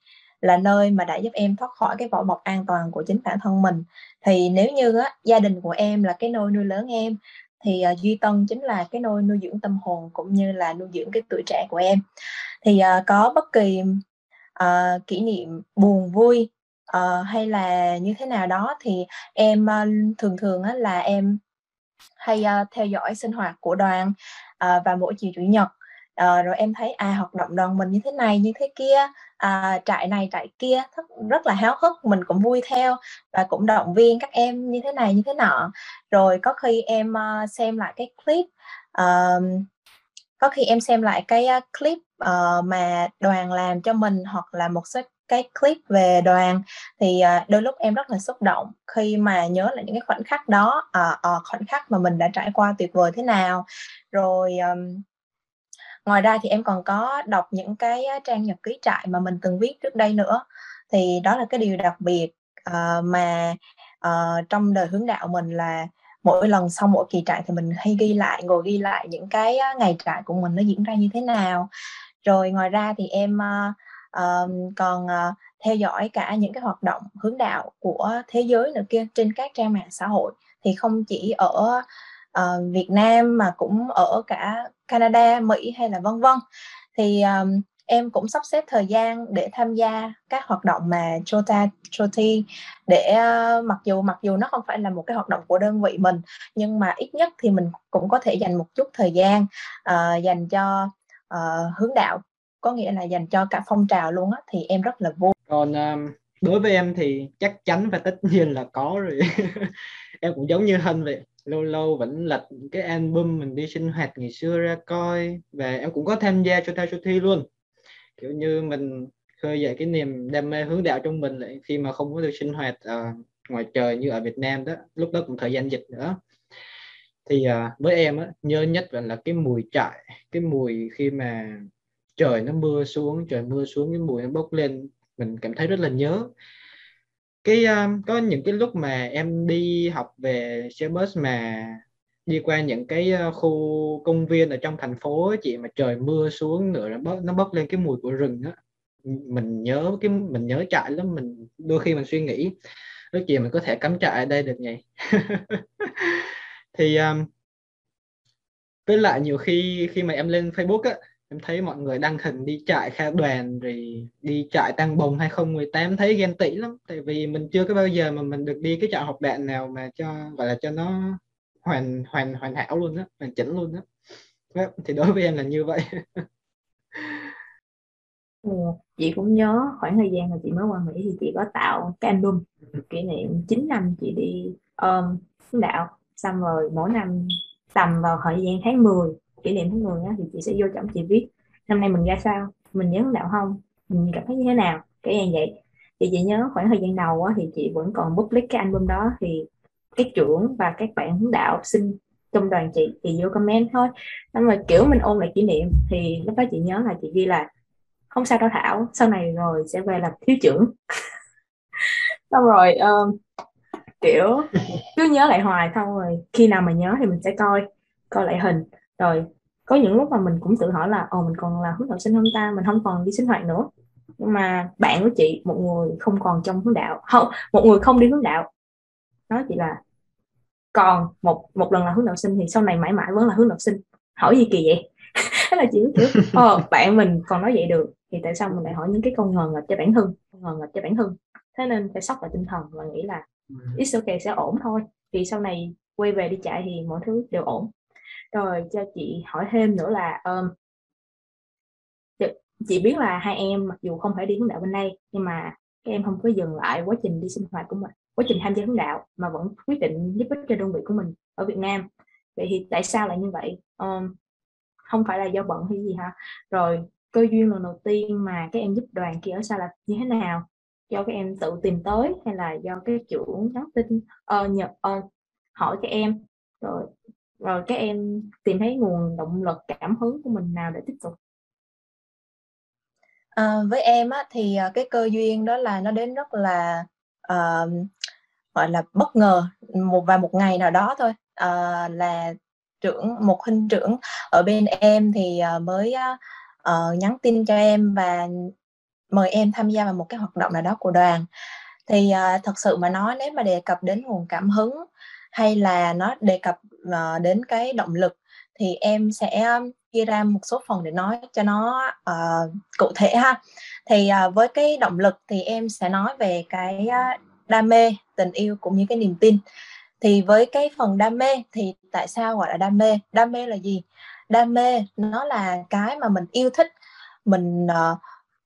là nơi mà đã giúp em thoát khỏi cái vỏ bọc an toàn của chính bản thân mình. Thì nếu như á, gia đình của em là cái nôi nuôi lớn em thì uh, duy tân chính là cái nôi nuôi dưỡng tâm hồn cũng như là nuôi dưỡng cái tuổi trẻ của em. Thì uh, có bất kỳ uh, kỷ niệm buồn vui uh, hay là như thế nào đó thì em uh, thường thường uh, là em hay uh, theo dõi sinh hoạt của đoàn uh, và mỗi chiều chủ nhật à, rồi em thấy à hoạt động đoàn mình như thế này như thế kia à, trại này trại kia rất, rất là háo hức mình cũng vui theo và cũng động viên các em như thế này như thế nọ. Rồi có khi em uh, xem lại cái clip uh, có khi em xem lại cái uh, clip uh, mà đoàn làm cho mình hoặc là một số cái clip về đoàn thì uh, đôi lúc em rất là xúc động khi mà nhớ lại những cái khoảnh khắc đó uh, uh, khoảnh khắc mà mình đã trải qua tuyệt vời thế nào. Rồi um, ngoài ra thì em còn có đọc những cái trang nhật ký trại mà mình từng viết trước đây nữa. Thì đó là cái điều đặc biệt uh, mà uh, trong đời hướng đạo mình là mỗi lần sau mỗi kỳ trại thì mình hay ghi lại ngồi ghi lại những cái ngày trại của mình nó diễn ra như thế nào. Rồi ngoài ra thì em uh, uh, còn uh, theo dõi cả những cái hoạt động hướng đạo của thế giới nữa kia trên các trang mạng xã hội. Thì không chỉ ở uh, Việt Nam mà cũng ở cả Canada, Mỹ hay là vân vân. Thì um, em cũng sắp xếp thời gian để tham gia các hoạt động mà Chota Choti để uh, mặc dù mặc dù nó không phải là một cái hoạt động của đơn vị mình nhưng mà ít nhất thì mình cũng có thể dành một chút thời gian uh, dành cho uh, hướng đạo có nghĩa là dành cho cả phong trào luôn á thì em rất là vui. Còn um, đối với em thì chắc chắn và tất nhiên là có rồi. Em cũng giống như hân vậy lâu lâu vẫn lật cái album mình đi sinh hoạt ngày xưa ra coi. Và em cũng có tham gia cho cho thi luôn. Kiểu như mình khơi dậy cái niềm đam mê hướng đạo trong mình lại khi mà không có được sinh hoạt uh, ngoài trời như ở Việt Nam đó lúc đó cũng thời gian dịch nữa. Thì uh, với em á nhớ nhất vẫn là cái mùi trại cái mùi khi mà trời nó mưa xuống trời mưa xuống cái mùi nó bốc lên mình cảm thấy rất là nhớ cái um, có những cái lúc mà em đi học về xe bus mà đi qua những cái à, khu công viên ở trong thành phố ấy, chị mà trời mưa xuống nữa nó bốc nó bốc lên cái mùi của rừng á. Mình nhớ cái mình nhớ trại lắm mình đôi khi mình suy nghĩ đôi chị mình có thể cắm trại ở đây được nhỉ? Thì um, với lại nhiều khi khi mà em lên Facebook á em thấy mọi người đăng hình đi chạy khai đoàn rồi đi chạy tăng bồng 2018 thấy ghen tị lắm. Tại vì mình chưa có bao giờ mà mình được đi cái chợ học đạn nào mà cho gọi là cho nó hoàn hoàn hoàn hảo luôn á hoàn chỉnh luôn á. Vâng, thì đối với em là như vậy. Ừ, chị cũng nhớ khoảng thời gian mà chị mới qua Mỹ thì chị có tạo cái album kỷ niệm 9 năm chị đi um, đạo xong rồi mỗi năm tầm vào thời gian tháng 10 kỷ niệm của người á, thì chị sẽ vô trọng chị viết năm nay mình ra sao? Mình nhớ hướng đạo không? Mình cảm thấy như thế nào? Cái như vậy. Thì chị nhớ khoảng thời gian đầu á, thì chị vẫn còn public cái album đó thì các trưởng và các bạn hướng đạo sinh trong đoàn chị thì vô comment thôi. Nhưng mà kiểu mình ôn lại kỷ niệm thì lúc đó chị nhớ là chị ghi là không sao đâu thảo sau này rồi sẽ về làm thiếu trưởng. Xong rồi um, kiểu cứ nhớ lại hoài xong rồi khi nào mà nhớ thì mình sẽ coi coi lại hình rồi, có những lúc mà mình cũng tự hỏi là ồ mình còn là hướng đạo sinh không ta? Mình không còn đi sinh hoạt nữa. Nhưng mà bạn của chị, một người không còn trong hướng đạo, không, một người không đi hướng đạo, nói chị là, còn một một lần là hướng đạo sinh thì sau này mãi mãi vẫn là hướng đạo sinh. Hỏi gì kỳ vậy? Thế là chị kiểu ờ bạn mình còn nói vậy được, thì tại sao mình lại hỏi những cái câu ngờ ngợt cho bản thân, ngờ ngợt cho bản thân? Thế nên phải sốc lại tinh thần và nghĩ là, it's okay, sẽ ổn thôi. Thì sau này quay về đi chạy thì mọi thứ đều ổn rồi cho chị hỏi thêm nữa là um, chị biết là hai em mặc dù không phải đi hướng đạo bên đây nhưng mà các em không có dừng lại quá trình đi sinh hoạt của mình quá trình tham gia hướng đạo mà vẫn quyết định giúp ích cho đơn vị của mình ở Việt Nam. Vậy thì tại sao lại như vậy? Um, không phải là do bận hay gì hả? Rồi cơ duyên lần đầu tiên mà các em giúp đoàn kia ở xa là như thế nào? Do các em tự tìm tới hay là do cái chủ nhắn tin uh, nhờ uh, hỏi các em? Rồi rồi các em tìm thấy nguồn động lực cảm hứng của mình nào để tiếp tục? À, với em á, thì à, cái cơ duyên đó là nó đến rất là uh, gọi là bất ngờ một và một ngày nào đó thôi. Uh, là trưởng một huynh trưởng ở bên em thì uh, mới uh, nhắn tin cho em và mời em tham gia vào một cái hoạt động nào đó của đoàn. Thì uh, thật sự mà nói nếu mà đề cập đến nguồn cảm hứng hay là nó đề cập uh, đến cái động lực thì em sẽ chia ra một số phần để nói cho nó uh, cụ thể ha. Thì uh, với cái động lực thì em sẽ nói về cái uh, đam mê tình yêu cũng như cái niềm tin. Thì với cái phần đam mê thì tại sao gọi là đam mê? Đam mê là gì? Đam mê nó là cái mà mình yêu thích mình uh,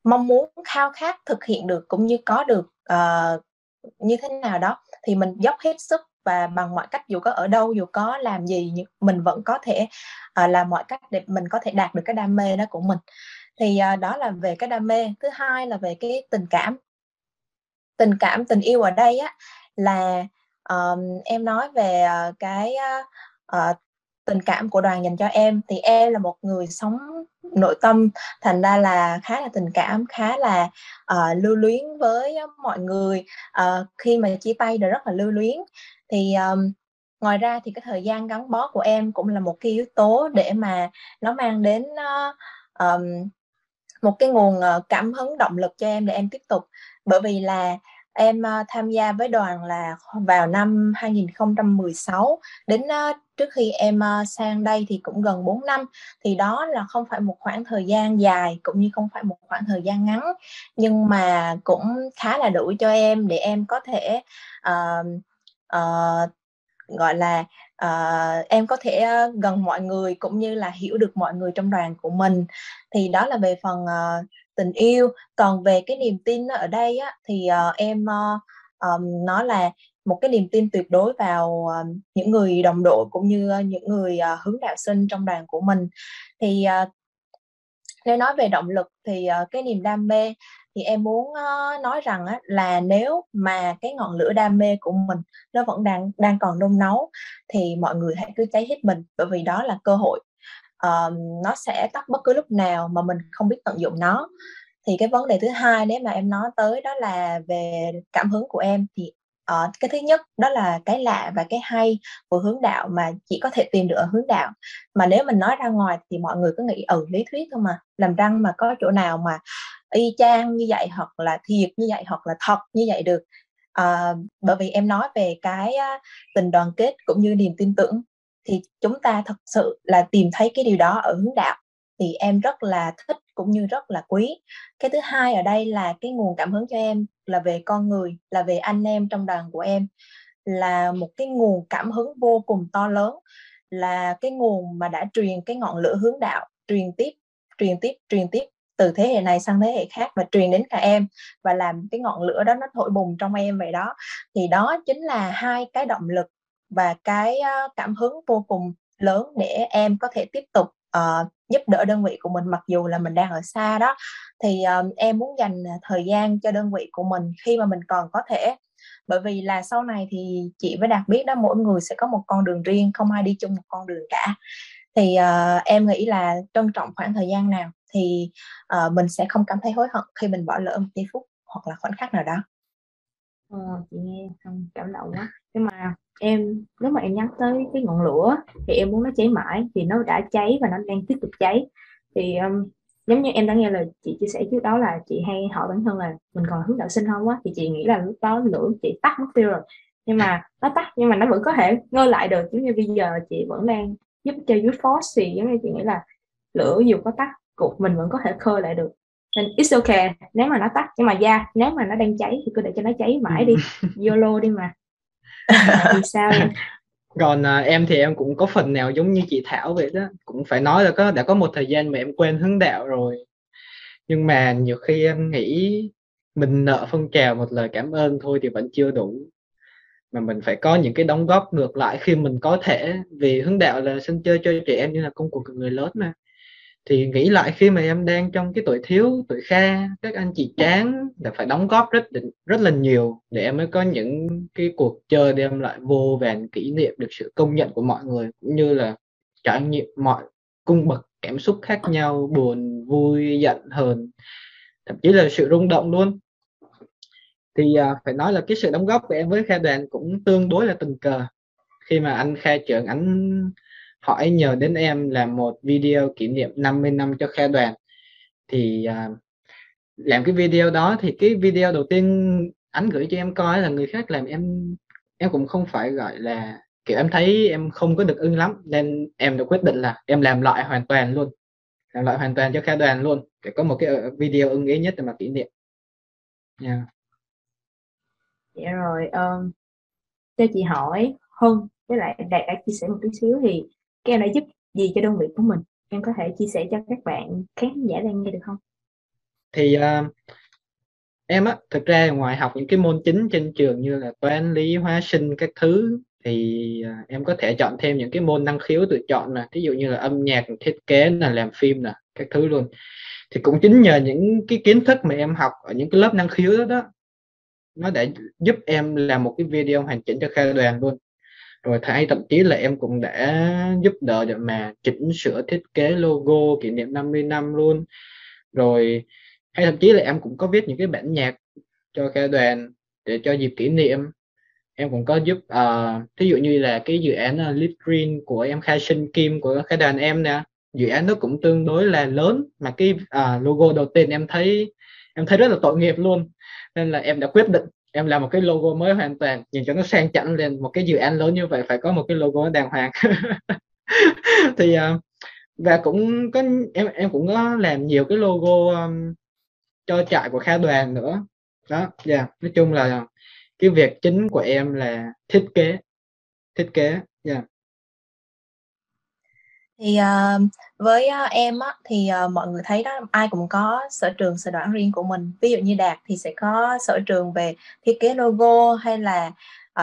mong muốn khao khát thực hiện được cũng như có được uh, như thế nào đó thì mình dốc hết sức và bằng mọi cách dù có ở đâu dù có làm gì mình vẫn có thể uh, làm mọi cách để mình có thể đạt được cái đam mê đó của mình. Thì uh, đó là về cái đam mê. Thứ hai là về cái tình cảm. Tình cảm tình yêu ở đây á là um, em nói về uh, cái uh, tình cảm của đoàn dành cho em. Thì em là một người sống nội tâm thành ra là khá là tình cảm khá là uh, lưu luyến với mọi người. Uh, khi mà chia tay đều rất là lưu luyến thì um, ngoài ra thì cái thời gian gắn bó của em cũng là một cái yếu tố để mà nó mang đến uh, um, một cái nguồn uh, cảm hứng động lực cho em để em tiếp tục. Bởi vì là em uh, tham gia với đoàn là vào năm 2016 đến uh, trước khi em uh, sang đây thì cũng gần 4 năm. Thì đó là không phải một khoảng thời gian dài cũng như không phải một khoảng thời gian ngắn nhưng mà cũng khá là đủ cho em để em có thể uh, uh, gọi là uh, em có thể ờ, gần mọi người cũng như là hiểu được mọi người trong đoàn của mình. Thì đó là về phần uh, tình yêu. Còn về cái niềm tin ở đây á, thì uh, em uh, um, nó là một cái niềm tin tuyệt đối vào uh, những người đồng đội cũng như uh, những người uh, hướng đạo sinh trong đoàn của mình. Thì uh, nếu nói về động lực thì uh, cái niềm đam mê thì em muốn uh, nói rằng á, là nếu mà cái ngọn lửa đam mê của mình nó vẫn đang đang còn nung nấu thì mọi người hãy cứ cháy hết mình bởi vì đó là cơ hội. Nó sẽ tắt bất cứ lúc nào mà mình không biết tận dụng nó. Thì cái vấn đề thứ hai nếu mà em nói tới đó là về cảm hứng của em thì uh, cái thứ nhất đó là cái lạ và cái hay của hướng đạo mà chỉ có thể tìm được ở hướng đạo. Mà nếu mình nói ra ngoài thì mọi người cứ nghĩ ừ lý thuyết thôi mà làm răng mà có chỗ nào mà y chang như vậy hoặc là thiệt như vậy hoặc là thật như vậy được. À, bởi vì em nói về cái uh, tình đoàn kết cũng như niềm tin tưởng thì chúng ta thật sự là tìm thấy cái điều đó ở hướng đạo thì em rất là thích cũng như rất là quý. Cái thứ hai ở đây là cái nguồn cảm hứng cho em là về con người là về anh em trong đoàn của em là một cái nguồn cảm hứng vô cùng to lớn là cái nguồn mà đã truyền cái ngọn lửa hướng đạo truyền tiếp truyền tiếp truyền tiếp từ thế hệ này sang thế hệ khác và truyền đến cả em và làm cái ngọn lửa đó nó thổi bùng trong em vậy đó. Thì đó chính là hai cái động lực và cái ờ, cảm hứng vô cùng lớn để em có thể tiếp tục uh, giúp đỡ đơn vị của mình mặc dù là mình đang ở xa đó. Thì uh, em muốn dành thời gian cho đơn vị của mình khi mà mình còn có thể. Bởi vì là sau này thì chị với đạt biết đó mỗi người sẽ có một con đường riêng không ai đi chung một con đường cả. Thì uh, em nghĩ là trân trọng khoảng thời gian nào? Thì uh, mình sẽ không cảm thấy hối hận khi mình bỏ lỡ một giây phút hoặc là khoảnh khắc nào đó. Ờ, chị nghe không cảm động quá. Nhưng mà em nếu mà em nhắc tới cái ngọn lửa thì em muốn nó cháy mãi thì nó đã cháy và nó đang tiếp tục cháy. Thì um, giống như em đã nghe lời chị chia sẻ trước đó là chị hay hỏi bản thân là mình còn hướng đạo sinh không á thì chị nghĩ là lúc đó lửa chị tắt mất tiêu rồi. Nhưng mà nó tắt nhưng mà nó vẫn có thể ngơi lại được. Giống như bây giờ chị vẫn đang giúp cho youth force thì giống như chị nghĩ là lửa dù có tắt cuộc mình vẫn có thể khơi lại được. Nên it's okay nếu mà nó tắt nhưng mà da yeah, nếu mà nó đang cháy thì cứ để cho nó cháy mãi đi. Yolo đi mà. Thì sao? Em còn à, em thì em cũng có phần nào giống như chị Thảo vậy đó. Cũng phải nói là có đã có một thời gian mà em quên hướng đạo rồi. Nhưng mà nhiều khi em nghĩ mình nợ phong trào một lời cảm ơn thôi thì vẫn chưa đủ. Mà mình phải có những cái đóng góp ngược lại khi mình có thể. Vì hướng đạo là sân chơi cho trẻ em như là công cuộc của người lớn mà thì nghĩ lại khi mà em đang trong cái tuổi thiếu tuổi kha các anh chị chán là phải đóng góp rất rất là nhiều để em mới có những cái cuộc chơi đem lại vô vàn kỷ niệm được sự công nhận của mọi người cũng như là trải nghiệm mọi cung bậc cảm xúc khác nhau buồn vui giận hờn thậm chí là sự rung động luôn. Thì à, phải nói là cái sự đóng góp của em với kha đoàn cũng tương đối là tình cờ. Khi mà anh kha trưởng họ ấy nhờ đến em làm một video kỷ niệm 50 năm cho khe đoàn thì uh, làm cái video đó thì cái video đầu tiên anh gửi cho em coi là người khác làm em em cũng không phải gọi là kiểu em thấy em không có được ưng lắm nên em đã quyết định là em làm lại hoàn toàn luôn làm lại hoàn toàn cho Kha đoàn luôn để có một cái ờ, video ưng ý nhất để mà kỷ niệm yeah. dạ rồi um, cho chị hỏi hơn với lại đạt đã chia sẻ một tí xíu thì các em đã giúp gì cho đơn vị của mình? Em có thể chia sẻ cho các bạn khán giả đang nghe được không? Thì uh, em á thực ra ngoài học những cái môn chính trên trường như là toán lý hóa sinh các thứ thì uh, em có thể chọn thêm những cái môn năng khiếu tự chọn nè, ví dụ như là âm nhạc thiết kế là làm phim nè các thứ luôn. Thì cũng chính nhờ những cái kiến thức mà em học ở những cái lớp năng khiếu đó, đó nó đã giúp em làm một cái video hoàn chỉnh cho khai đoàn luôn rồi hay thậm chí là em cũng đã giúp đỡ để mà chỉnh sửa thiết kế logo kỷ niệm 50 năm luôn. Rồi hay thậm chí là em cũng có viết những cái bản nhạc cho ca đoàn để cho dịp kỷ niệm. Em cũng có giúp uh, thí dụ như là cái dự án ờ, uh, Lit Green của em khai sinh kim của cái đoàn em nè. Dự án nó cũng tương đối là lớn mà cái uh, logo đầu tiên em thấy em thấy rất là tội nghiệp luôn. Nên là em đã quyết định em làm một cái logo mới hoàn toàn nhìn cho nó sang chảnh lên một cái dự án lớn như vậy phải có một cái logo đàng hoàng thì ờ, và cũng có em em cũng có làm nhiều cái logo um, cho trại của Kha đoàn nữa đó dạ yeah. nói chung là cái việc chính của em là thiết kế thiết kế dạ yeah thì uh, với uh, em á, thì uh, mọi người thấy đó ai cũng có sở trường sở đoản riêng của mình. Ví dụ như đạt thì sẽ có sở trường về thiết kế logo hay là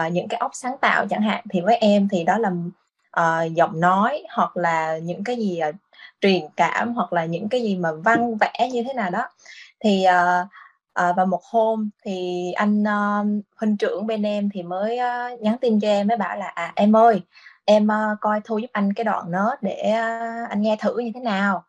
uh, những cái óc sáng tạo chẳng hạn. Thì với em thì đó là uh, giọng nói hoặc là những cái gì uh, truyền cảm hoặc là những cái gì mà văn vẽ như thế nào đó. Thì uh, uh, và một hôm thì anh uh, huynh trưởng bên em thì mới uh, nhắn tin cho em mới bảo là à em ơi em uh, coi thu giúp anh cái đoạn đó để uh, anh nghe thử như thế nào.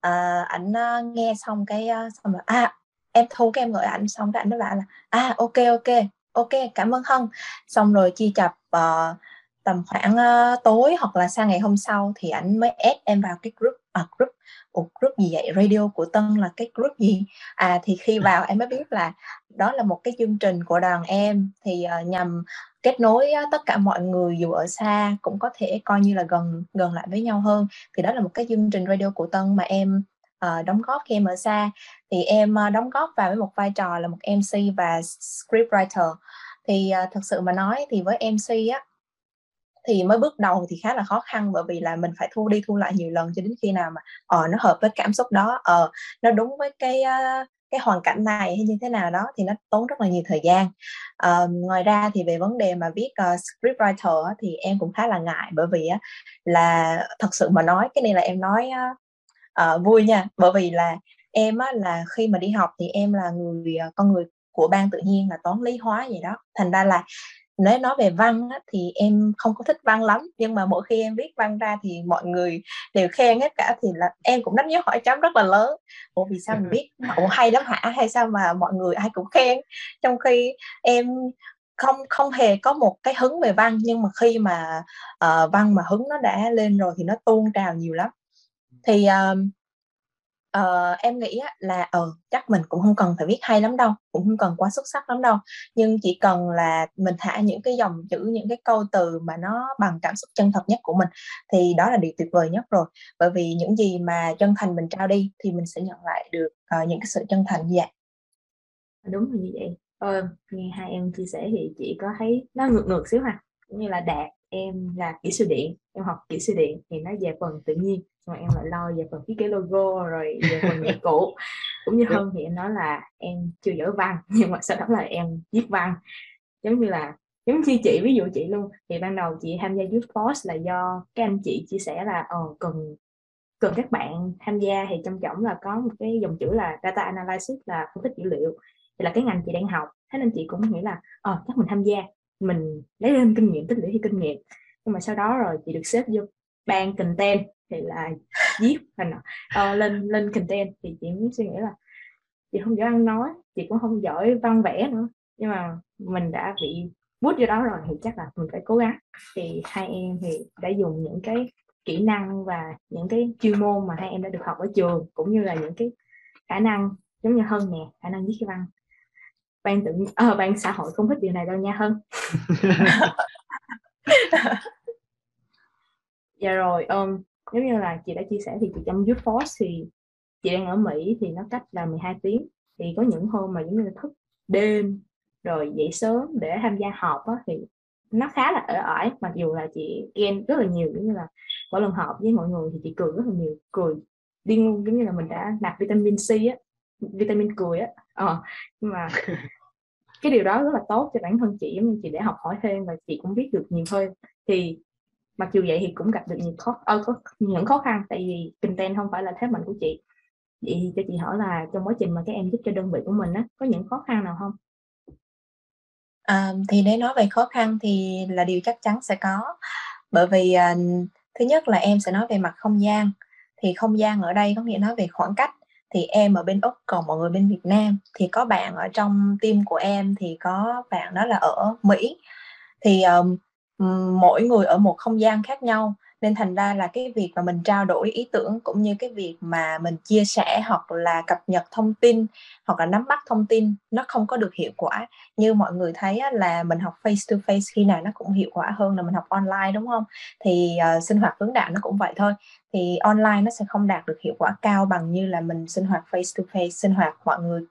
Ờ, uh, anh uh, nghe xong cái uh, xong rồi à em thu cái em gọi anh xong cái anh nói bảo là à ok ok ok cảm ơn hân. Xong rồi chi chập uh, tầm khoảng uh, tối hoặc là sang ngày hôm sau thì anh mới ép em vào cái group à, group Ủa, group gì vậy? Radio của Tân là cái group gì? À thì khi vào em mới biết là đó là một cái chương trình của đoàn em. Thì uh, nhằm kết nối tất cả mọi người dù ở xa cũng có thể coi như là gần gần lại với nhau hơn. Thì đó là một cái chương trình radio của Tân mà em uh, đóng góp khi em ở xa. Thì em uh, đóng góp vào với một vai trò là một MC và scriptwriter. Thì ờ, uh, thật sự mà nói thì với MC á thì mới bước đầu thì khá là khó khăn bởi vì là mình phải thu đi thu lại nhiều lần cho đến khi nào mà ờ nó hợp với cảm xúc đó. Ờ nó đúng với cái uh, cái hoàn cảnh này hay như thế nào đó thì nó tốn rất là nhiều thời gian. Uh, ngoài ra thì về vấn đề mà viết uh, script writer thì em cũng khá là ngại bởi vì uh, là thật sự mà nói cái này là em nói uh, uh, vui nha. Bởi vì là em á, là khi mà đi học thì em là người uh, con người của ban tự nhiên là toán lý hóa vậy đó. Thành ra là nếu nói về văn á, thì em không có thích văn lắm nhưng mà mỗi khi em viết văn ra thì mọi người đều khen hết cả thì là em cũng đánh dấu hỏi chấm rất là lớn. Ủa vì sao mình viết ủa hay lắm hả? Hay sao mà mọi người ai cũng khen? Trong khi em không không hề có một cái hứng về văn nhưng mà khi mà uh, văn mà hứng nó đã lên rồi thì nó tuôn trào nhiều lắm. Thì uh, uh, em nghĩ là ờ uh, chắc mình cũng không cần phải viết hay lắm đâu cũng không cần quá xuất sắc lắm đâu. Nhưng chỉ cần là mình thả những cái dòng chữ những cái câu từ mà nó bằng cảm xúc chân thật nhất của mình thì đó là điều tuyệt vời nhất rồi. Bởi vì những gì mà chân thành mình trao đi thì mình sẽ nhận lại được uh, những cái sự chân thành như vậy. Đúng là như vậy. Ờ, nghe hai em chia sẻ thì chị có thấy nó ngược ngược xíu ha như là đạt em là kỹ sư điện em học kỹ sư điện thì nó về phần tự nhiên mà em lại lo về phần thiết kế logo rồi về phần nhạc cụ. Cũng như hơn thì em nói là em chưa giỏi văn nhưng mà sau đó là em viết văn. Giống như là giống như chị ví dụ chị luôn thì ban đầu chị tham gia youth force là do các anh chị chia sẻ là ờ, cần cần các bạn tham gia thì trong trọng là có một cái dòng chữ là data analysis là phân tích dữ liệu. Thì là cái ngành chị đang học. Thế nên chị cũng nghĩ là ờ chắc mình tham gia mình lấy thêm kinh nghiệm tích lũy thêm kinh nghiệm. Nhưng mà sau đó rồi chị được xếp vô ban content thì là viết hình uh, ờ, lên lên content thì chị mới suy nghĩ là chị không giỏi ăn nói chị cũng không giỏi văn vẽ nữa. Nhưng mà mình đã bị bút vô đó rồi thì chắc là mình phải cố gắng. Thì hai em thì đã dùng những cái kỹ năng và những cái chuyên môn mà hai em đã được học ở trường cũng như là những cái khả năng giống như hơn nè khả năng viết cái văn ban tự à, ban xã hội không thích điều này đâu nha hơn dạ rồi um, giống như là chị đã chia sẻ thì chị trong Youth Force thì chị đang ở Mỹ thì nó cách là 12 tiếng. Thì có những hôm mà giống như là thức đêm rồi dậy sớm để tham gia họp á, thì nó khá là ở ỏi mặc dù là chị ghen rất là nhiều giống như là mỗi lần họp với mọi người thì chị cười rất là nhiều cười điên luôn giống như là mình đã nạp vitamin C á vitamin cười á. Ờ nhưng mà cái điều đó rất là tốt cho bản thân chị giống như chị để học hỏi thêm và chị cũng biết được nhiều hơn. Thì mặc dù vậy thì cũng gặp được nhiều khó ờ, có những khó khăn tại vì content không phải là thế mạnh của chị. Vậy thì cho chị hỏi là trong quá trình mà các em giúp cho đơn vị của mình á có những khó khăn nào không? À, thì để nói về khó khăn thì là điều chắc chắn sẽ có. Bởi vì à, thứ nhất là em sẽ nói về mặt không gian. Thì không gian ở đây có nghĩa nói về khoảng cách thì em ở bên úc còn mọi người bên việt nam. Thì có bạn ở trong team của em thì có bạn đó là ở mỹ. Thì um, mỗi người ở một không gian khác nhau nên thành ra là cái việc mà mình trao đổi ý tưởng cũng như cái việc mà mình chia sẻ hoặc là cập nhật thông tin hoặc là nắm bắt thông tin nó không có được hiệu quả. Như mọi người thấy là mình học face to face khi nào nó cũng hiệu quả hơn là mình học online đúng không? Thì uh, sinh hoạt hướng đạo nó cũng vậy thôi. Thì online nó sẽ không đạt được hiệu quả cao bằng như là mình sinh hoạt face to face sinh hoạt mọi người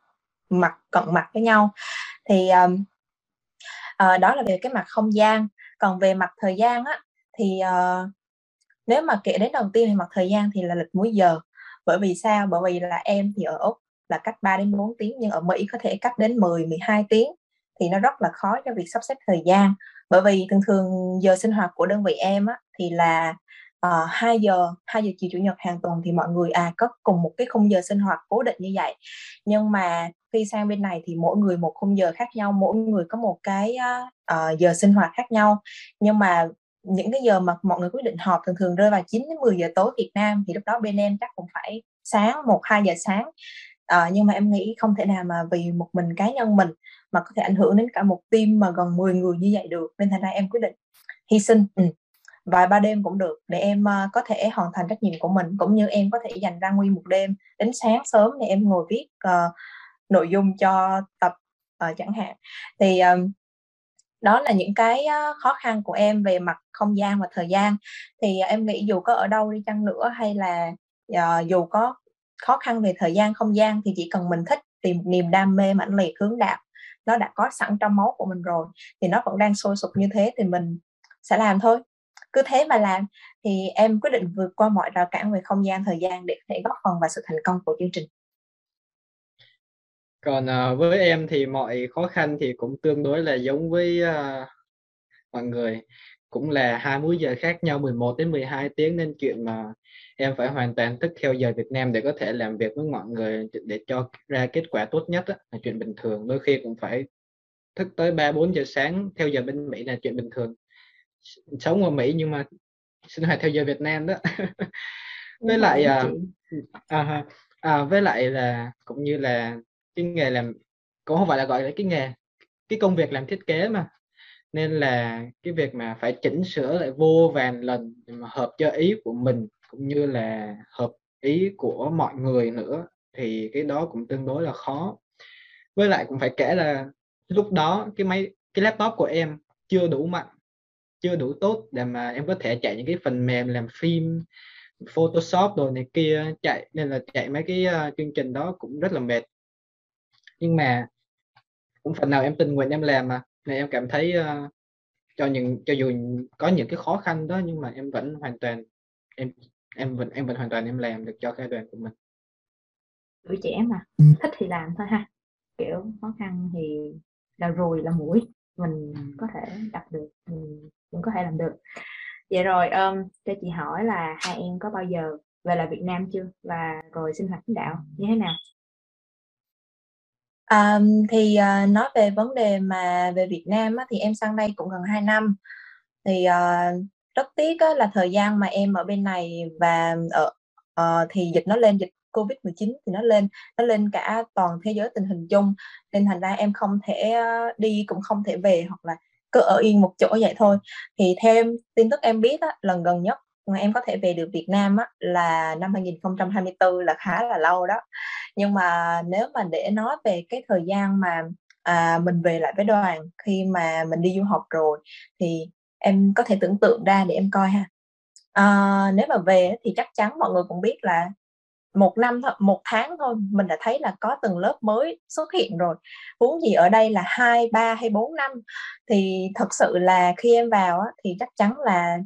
mặt cận mặt với nhau. Thì um, uh, đó là về cái mặt không gian. Còn về mặt thời gian á thì uh, nếu mà kể đến đầu tiên thì mặt thời gian thì là lịch múi giờ. Bởi vì sao? Bởi vì là em thì ở úc là cách 3 đến 4 tiếng nhưng ở mỹ có thể cách đến 10 12 tiếng. Thì nó rất là khó cho việc sắp xếp thời gian. Bởi vì thường thường giờ sinh hoạt của đơn vị em á, thì là ờ, uh, 2 giờ 2 giờ chiều chủ nhật hàng tuần thì mọi người à có cùng một cái khung giờ sinh hoạt cố định như vậy. Nhưng mà khi sang bên này thì mỗi người một khung giờ khác nhau mỗi người có một cái uh, giờ sinh hoạt khác nhau. Nhưng mà những cái giờ mà mọi người quyết định họp thường thường rơi vào 9 đến 10 giờ tối Việt Nam thì lúc đó bên em chắc cũng phải sáng 1 2 giờ sáng. À, nhưng mà em nghĩ không thể nào mà vì một mình cá nhân mình mà có thể ảnh hưởng đến cả một team mà gần 10 người như vậy được nên thành ra em quyết định hy sinh ừ. vài ba đêm cũng được để em uh, có thể hoàn thành trách nhiệm của mình cũng như em có thể dành ra nguyên một đêm đến sáng sớm để em ngồi viết uh, nội dung cho tập uh, chẳng hạn thì uh, đó là những cái khó khăn của em về mặt không gian và thời gian. Thì à, em nghĩ dù có ở đâu đi chăng nữa hay là uh, dù có khó khăn về thời gian không gian thì chỉ cần mình thích tìm niềm đam mê mãnh liệt hướng đạo nó đã có sẵn trong máu của mình rồi thì nó vẫn đang sôi sục như thế thì mình sẽ làm thôi. Cứ thế mà làm thì em quyết định vượt qua mọi rào cản về không gian thời gian để có thể góp phần vào sự thành công của chương trình còn uh, với em thì mọi khó khăn thì cũng tương đối là giống với uh, mọi người. Cũng là hai múi giờ khác nhau 11 đến 12 tiếng nên chuyện mà em phải hoàn toàn thức theo giờ Việt Nam để có thể làm việc với mọi người để cho ra kết quả tốt nhất đó, là chuyện bình thường. Đôi khi cũng phải thức tới 3 4 giờ sáng theo giờ bên Mỹ là chuyện bình thường. Sống ở Mỹ nhưng mà sinh hoạt theo giờ Việt Nam đó. Với lại à, à, à, với lại là cũng như là cái nghề làm cũng không phải là gọi là cái nghề cái công việc làm thiết kế mà. Nên là cái việc mà phải chỉnh sửa lại vô vàn lần mà hợp cho ý của mình cũng như là hợp ý của mọi người nữa thì cái đó cũng tương đối là khó. Với lại cũng phải kể là lúc đó cái máy cái laptop của em chưa đủ mạnh chưa đủ tốt để mà em có thể chạy những cái phần mềm làm phim Photoshop đồ này kia chạy nên là chạy mấy cái uh, chương trình đó cũng rất là mệt nhưng mà cũng phần nào em tình nguyện em làm mà. Nên em cảm thấy uh, cho những cho dù có những cái khó khăn đó nhưng mà em vẫn hoàn toàn em em vẫn em vẫn hoàn toàn em làm được cho cái đoàn của mình. Tuổi trẻ mà thích thì làm thôi ha. Kiểu khó khăn thì là rồi là mũi mình có thể đạt được mình cũng có thể làm được. Vậy rồi um, cho chị hỏi là hai em có bao giờ về là Việt Nam chưa? Và rồi sinh hoạt lãnh đạo như thế nào À, thì à, nói về vấn đề mà về Việt Nam á, thì em sang đây cũng gần 2 năm. Thì à, rất tiếc á, là thời gian mà em ở bên này và ở uh, thì dịch nó lên dịch Covid 19 thì nó lên nó lên cả toàn thế giới tình hình chung. Nên thành ra em không thể đi cũng không thể về hoặc là cứ ở yên một chỗ vậy thôi. Thì thêm tin tức em biết á, lần gần nhất mà em có thể về được Việt Nam á, là năm 2024 là khá là lâu đó. Nhưng mà nếu mà để nói về cái thời gian mà à, mình về lại với đoàn khi mà mình đi du học rồi thì em có thể tưởng tượng ra để em coi ha. À, nếu mà về thì chắc chắn mọi người cũng biết là một năm thôi một tháng thôi mình đã thấy là có từng lớp mới xuất hiện rồi. Huống gì ở đây là hai ba hay bốn năm thì thật sự là khi em vào á, thì chắc chắn là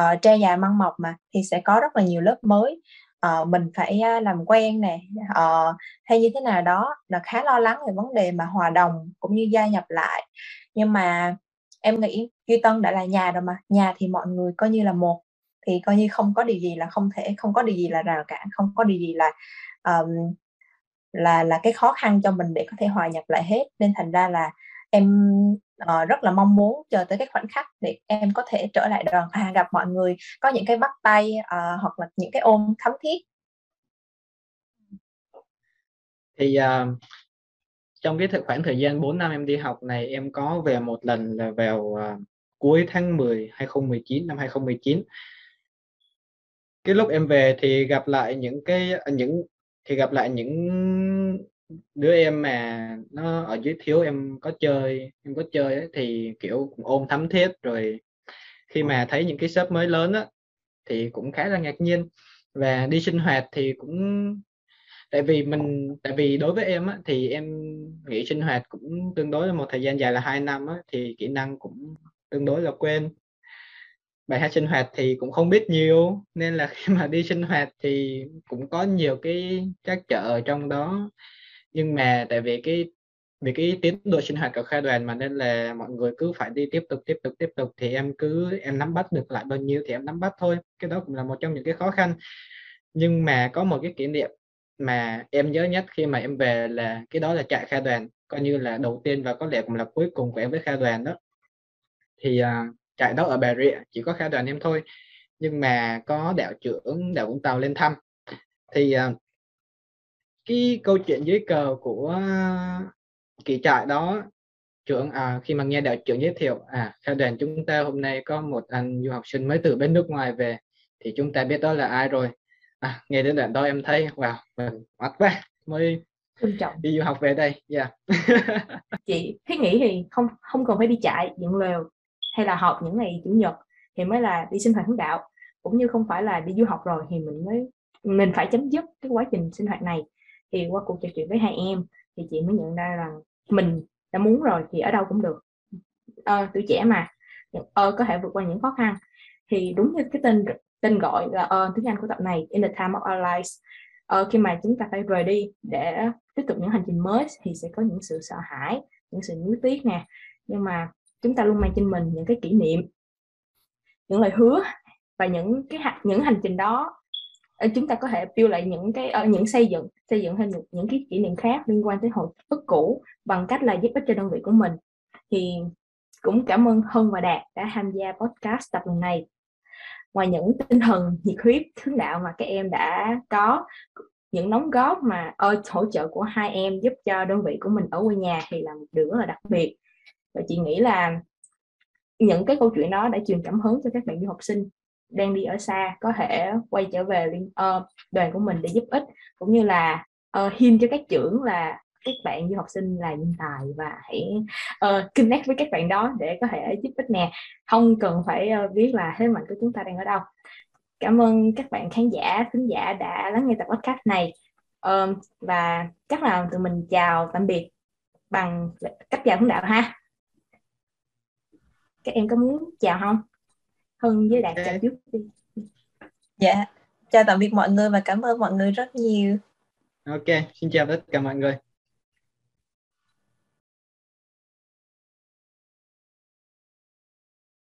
uh, tre già măng mọc mà thì sẽ có rất là nhiều lớp mới. Uh, mình phải uh, làm quen nè. Uh, hay như thế nào đó là khá lo lắng về vấn đề mà hòa đồng cũng như gia nhập lại. Nhưng mà em nghĩ duy tân đã là nhà rồi mà nhà thì mọi người coi như là một thì coi như không có điều gì là không thể không có điều gì là rào cản không có điều gì là um, là là cái khó khăn cho mình để có thể hòa nhập lại hết. Nên thành ra là em uh, rất là mong muốn chờ tới cái khoảnh khắc để em có thể trở lại đoàn à, gặp mọi người có những cái bắt tay uh, hoặc là những cái ôm thấm thiết. Thì uh, trong cái khoảng thời gian 4 năm em đi học này em có về một lần là vào uh, cuối tháng 10 2019 năm 2019 cái lúc em về thì gặp lại những cái những thì gặp lại những đứa em mà nó ở dưới thiếu em có chơi em có chơi ấy, thì kiểu cũng ôm thắm thiết. Rồi khi mà thấy những cái shop mới lớn á thì cũng khá là ngạc nhiên. Và đi sinh hoạt thì cũng tại vì mình tại vì đối với em á thì em nghĩ sinh hoạt cũng tương đối là một thời gian dài là hai năm á thì kỹ năng cũng tương đối là quen bài hát sinh hoạt thì cũng không biết nhiều nên là khi mà đi sinh hoạt thì cũng có nhiều cái trắc trở ở trong đó nhưng mà tại vì cái vì cái tiến độ sinh hoạt của khai đoàn mà nên là mọi người cứ phải đi tiếp tục tiếp tục tiếp tục thì em cứ em nắm bắt được lại bao nhiêu thì em nắm bắt thôi. Cái đó cũng là một trong những cái khó khăn. Nhưng mà có một cái kỷ niệm mà em nhớ nhất khi mà em về là cái đó là trại khai đoàn coi như là đầu tiên và có lẽ cũng là cuối cùng của em với khai đoàn đó. Thì uh, trại đó ở Bà Rịa chỉ có khai đoàn em thôi. Nhưng mà có đạo trưởng đạo Vũng Tàu lên thăm. Thì uh, cái câu chuyện dưới cờ của kỳ trại đó trưởng à, khi mà nghe đạo trưởng giới thiệu à theo đoàn chúng ta hôm nay có một anh du học sinh mới từ bên nước ngoài về thì chúng ta biết đó là ai rồi? À, nghe đến đoạn đó em thấy wow mình mắt quá mới trân trọng. đi du học về đây yeah. chị thiết nghĩ thì không không cần phải đi chạy dựng lều hay là họp những ngày chủ nhật thì mới là đi sinh hoạt hướng đạo. Cũng như không phải là đi du học rồi thì mình mới mình phải chấm dứt cái quá trình sinh hoạt này thì qua cuộc trò chuyện với hai em thì chị mới nhận ra rằng mình đã muốn rồi thì ở đâu cũng được. Ờ, tuổi trẻ mà ờ, có thể vượt qua những khó khăn. Thì đúng như cái tên tên gọi là ờ, tiếng Anh của tập này in the time of our lives ờ, khi mà chúng ta phải rời đi để tiếp tục những hành trình mới thì sẽ có những sự sợ hãi những sự nuối tiếc nè. Nhưng mà chúng ta luôn mang trên mình những cái kỷ niệm những lời hứa và những cái những hành trình đó chúng ta có thể build lại những cái uh, những xây dựng xây dựng thêm những, những cái kỷ niệm khác liên quan tới hồi ức cũ bằng cách là giúp ích cho đơn vị của mình. Thì cũng cảm ơn Hân và Đạt đã tham gia podcast tập lần này. Ngoài những tinh thần nhiệt huyết hướng đạo mà các em đã có những đóng góp mà ơi hỗ trợ của hai em giúp cho đơn vị của mình ở quê nhà thì là một điều rất là đặc biệt. Và chị nghĩ là những cái câu chuyện đó đã truyền cảm hứng cho các bạn du học sinh đang đi ở xa có thể quay trở về liên uh, đoàn của mình để giúp ích cũng như là ờ, uh, hiên cho các trưởng là các bạn du học sinh là nhân tài và hãy uh, connect với các bạn đó để có thể giúp ích nè. Không cần phải uh, biết là thế mạnh của chúng ta đang ở đâu. Cảm ơn các bạn khán giả khán giả đã lắng nghe tập podcast này. Uh, và chắc là tụi mình chào tạm biệt bằng cách chào hướng đạo ha. Các em có muốn chào không? Hân với Đạt chào trước đi. Dạ, chào tạm biệt mọi người và cảm ơn mọi người rất nhiều. Ok, xin chào tất cả mọi người.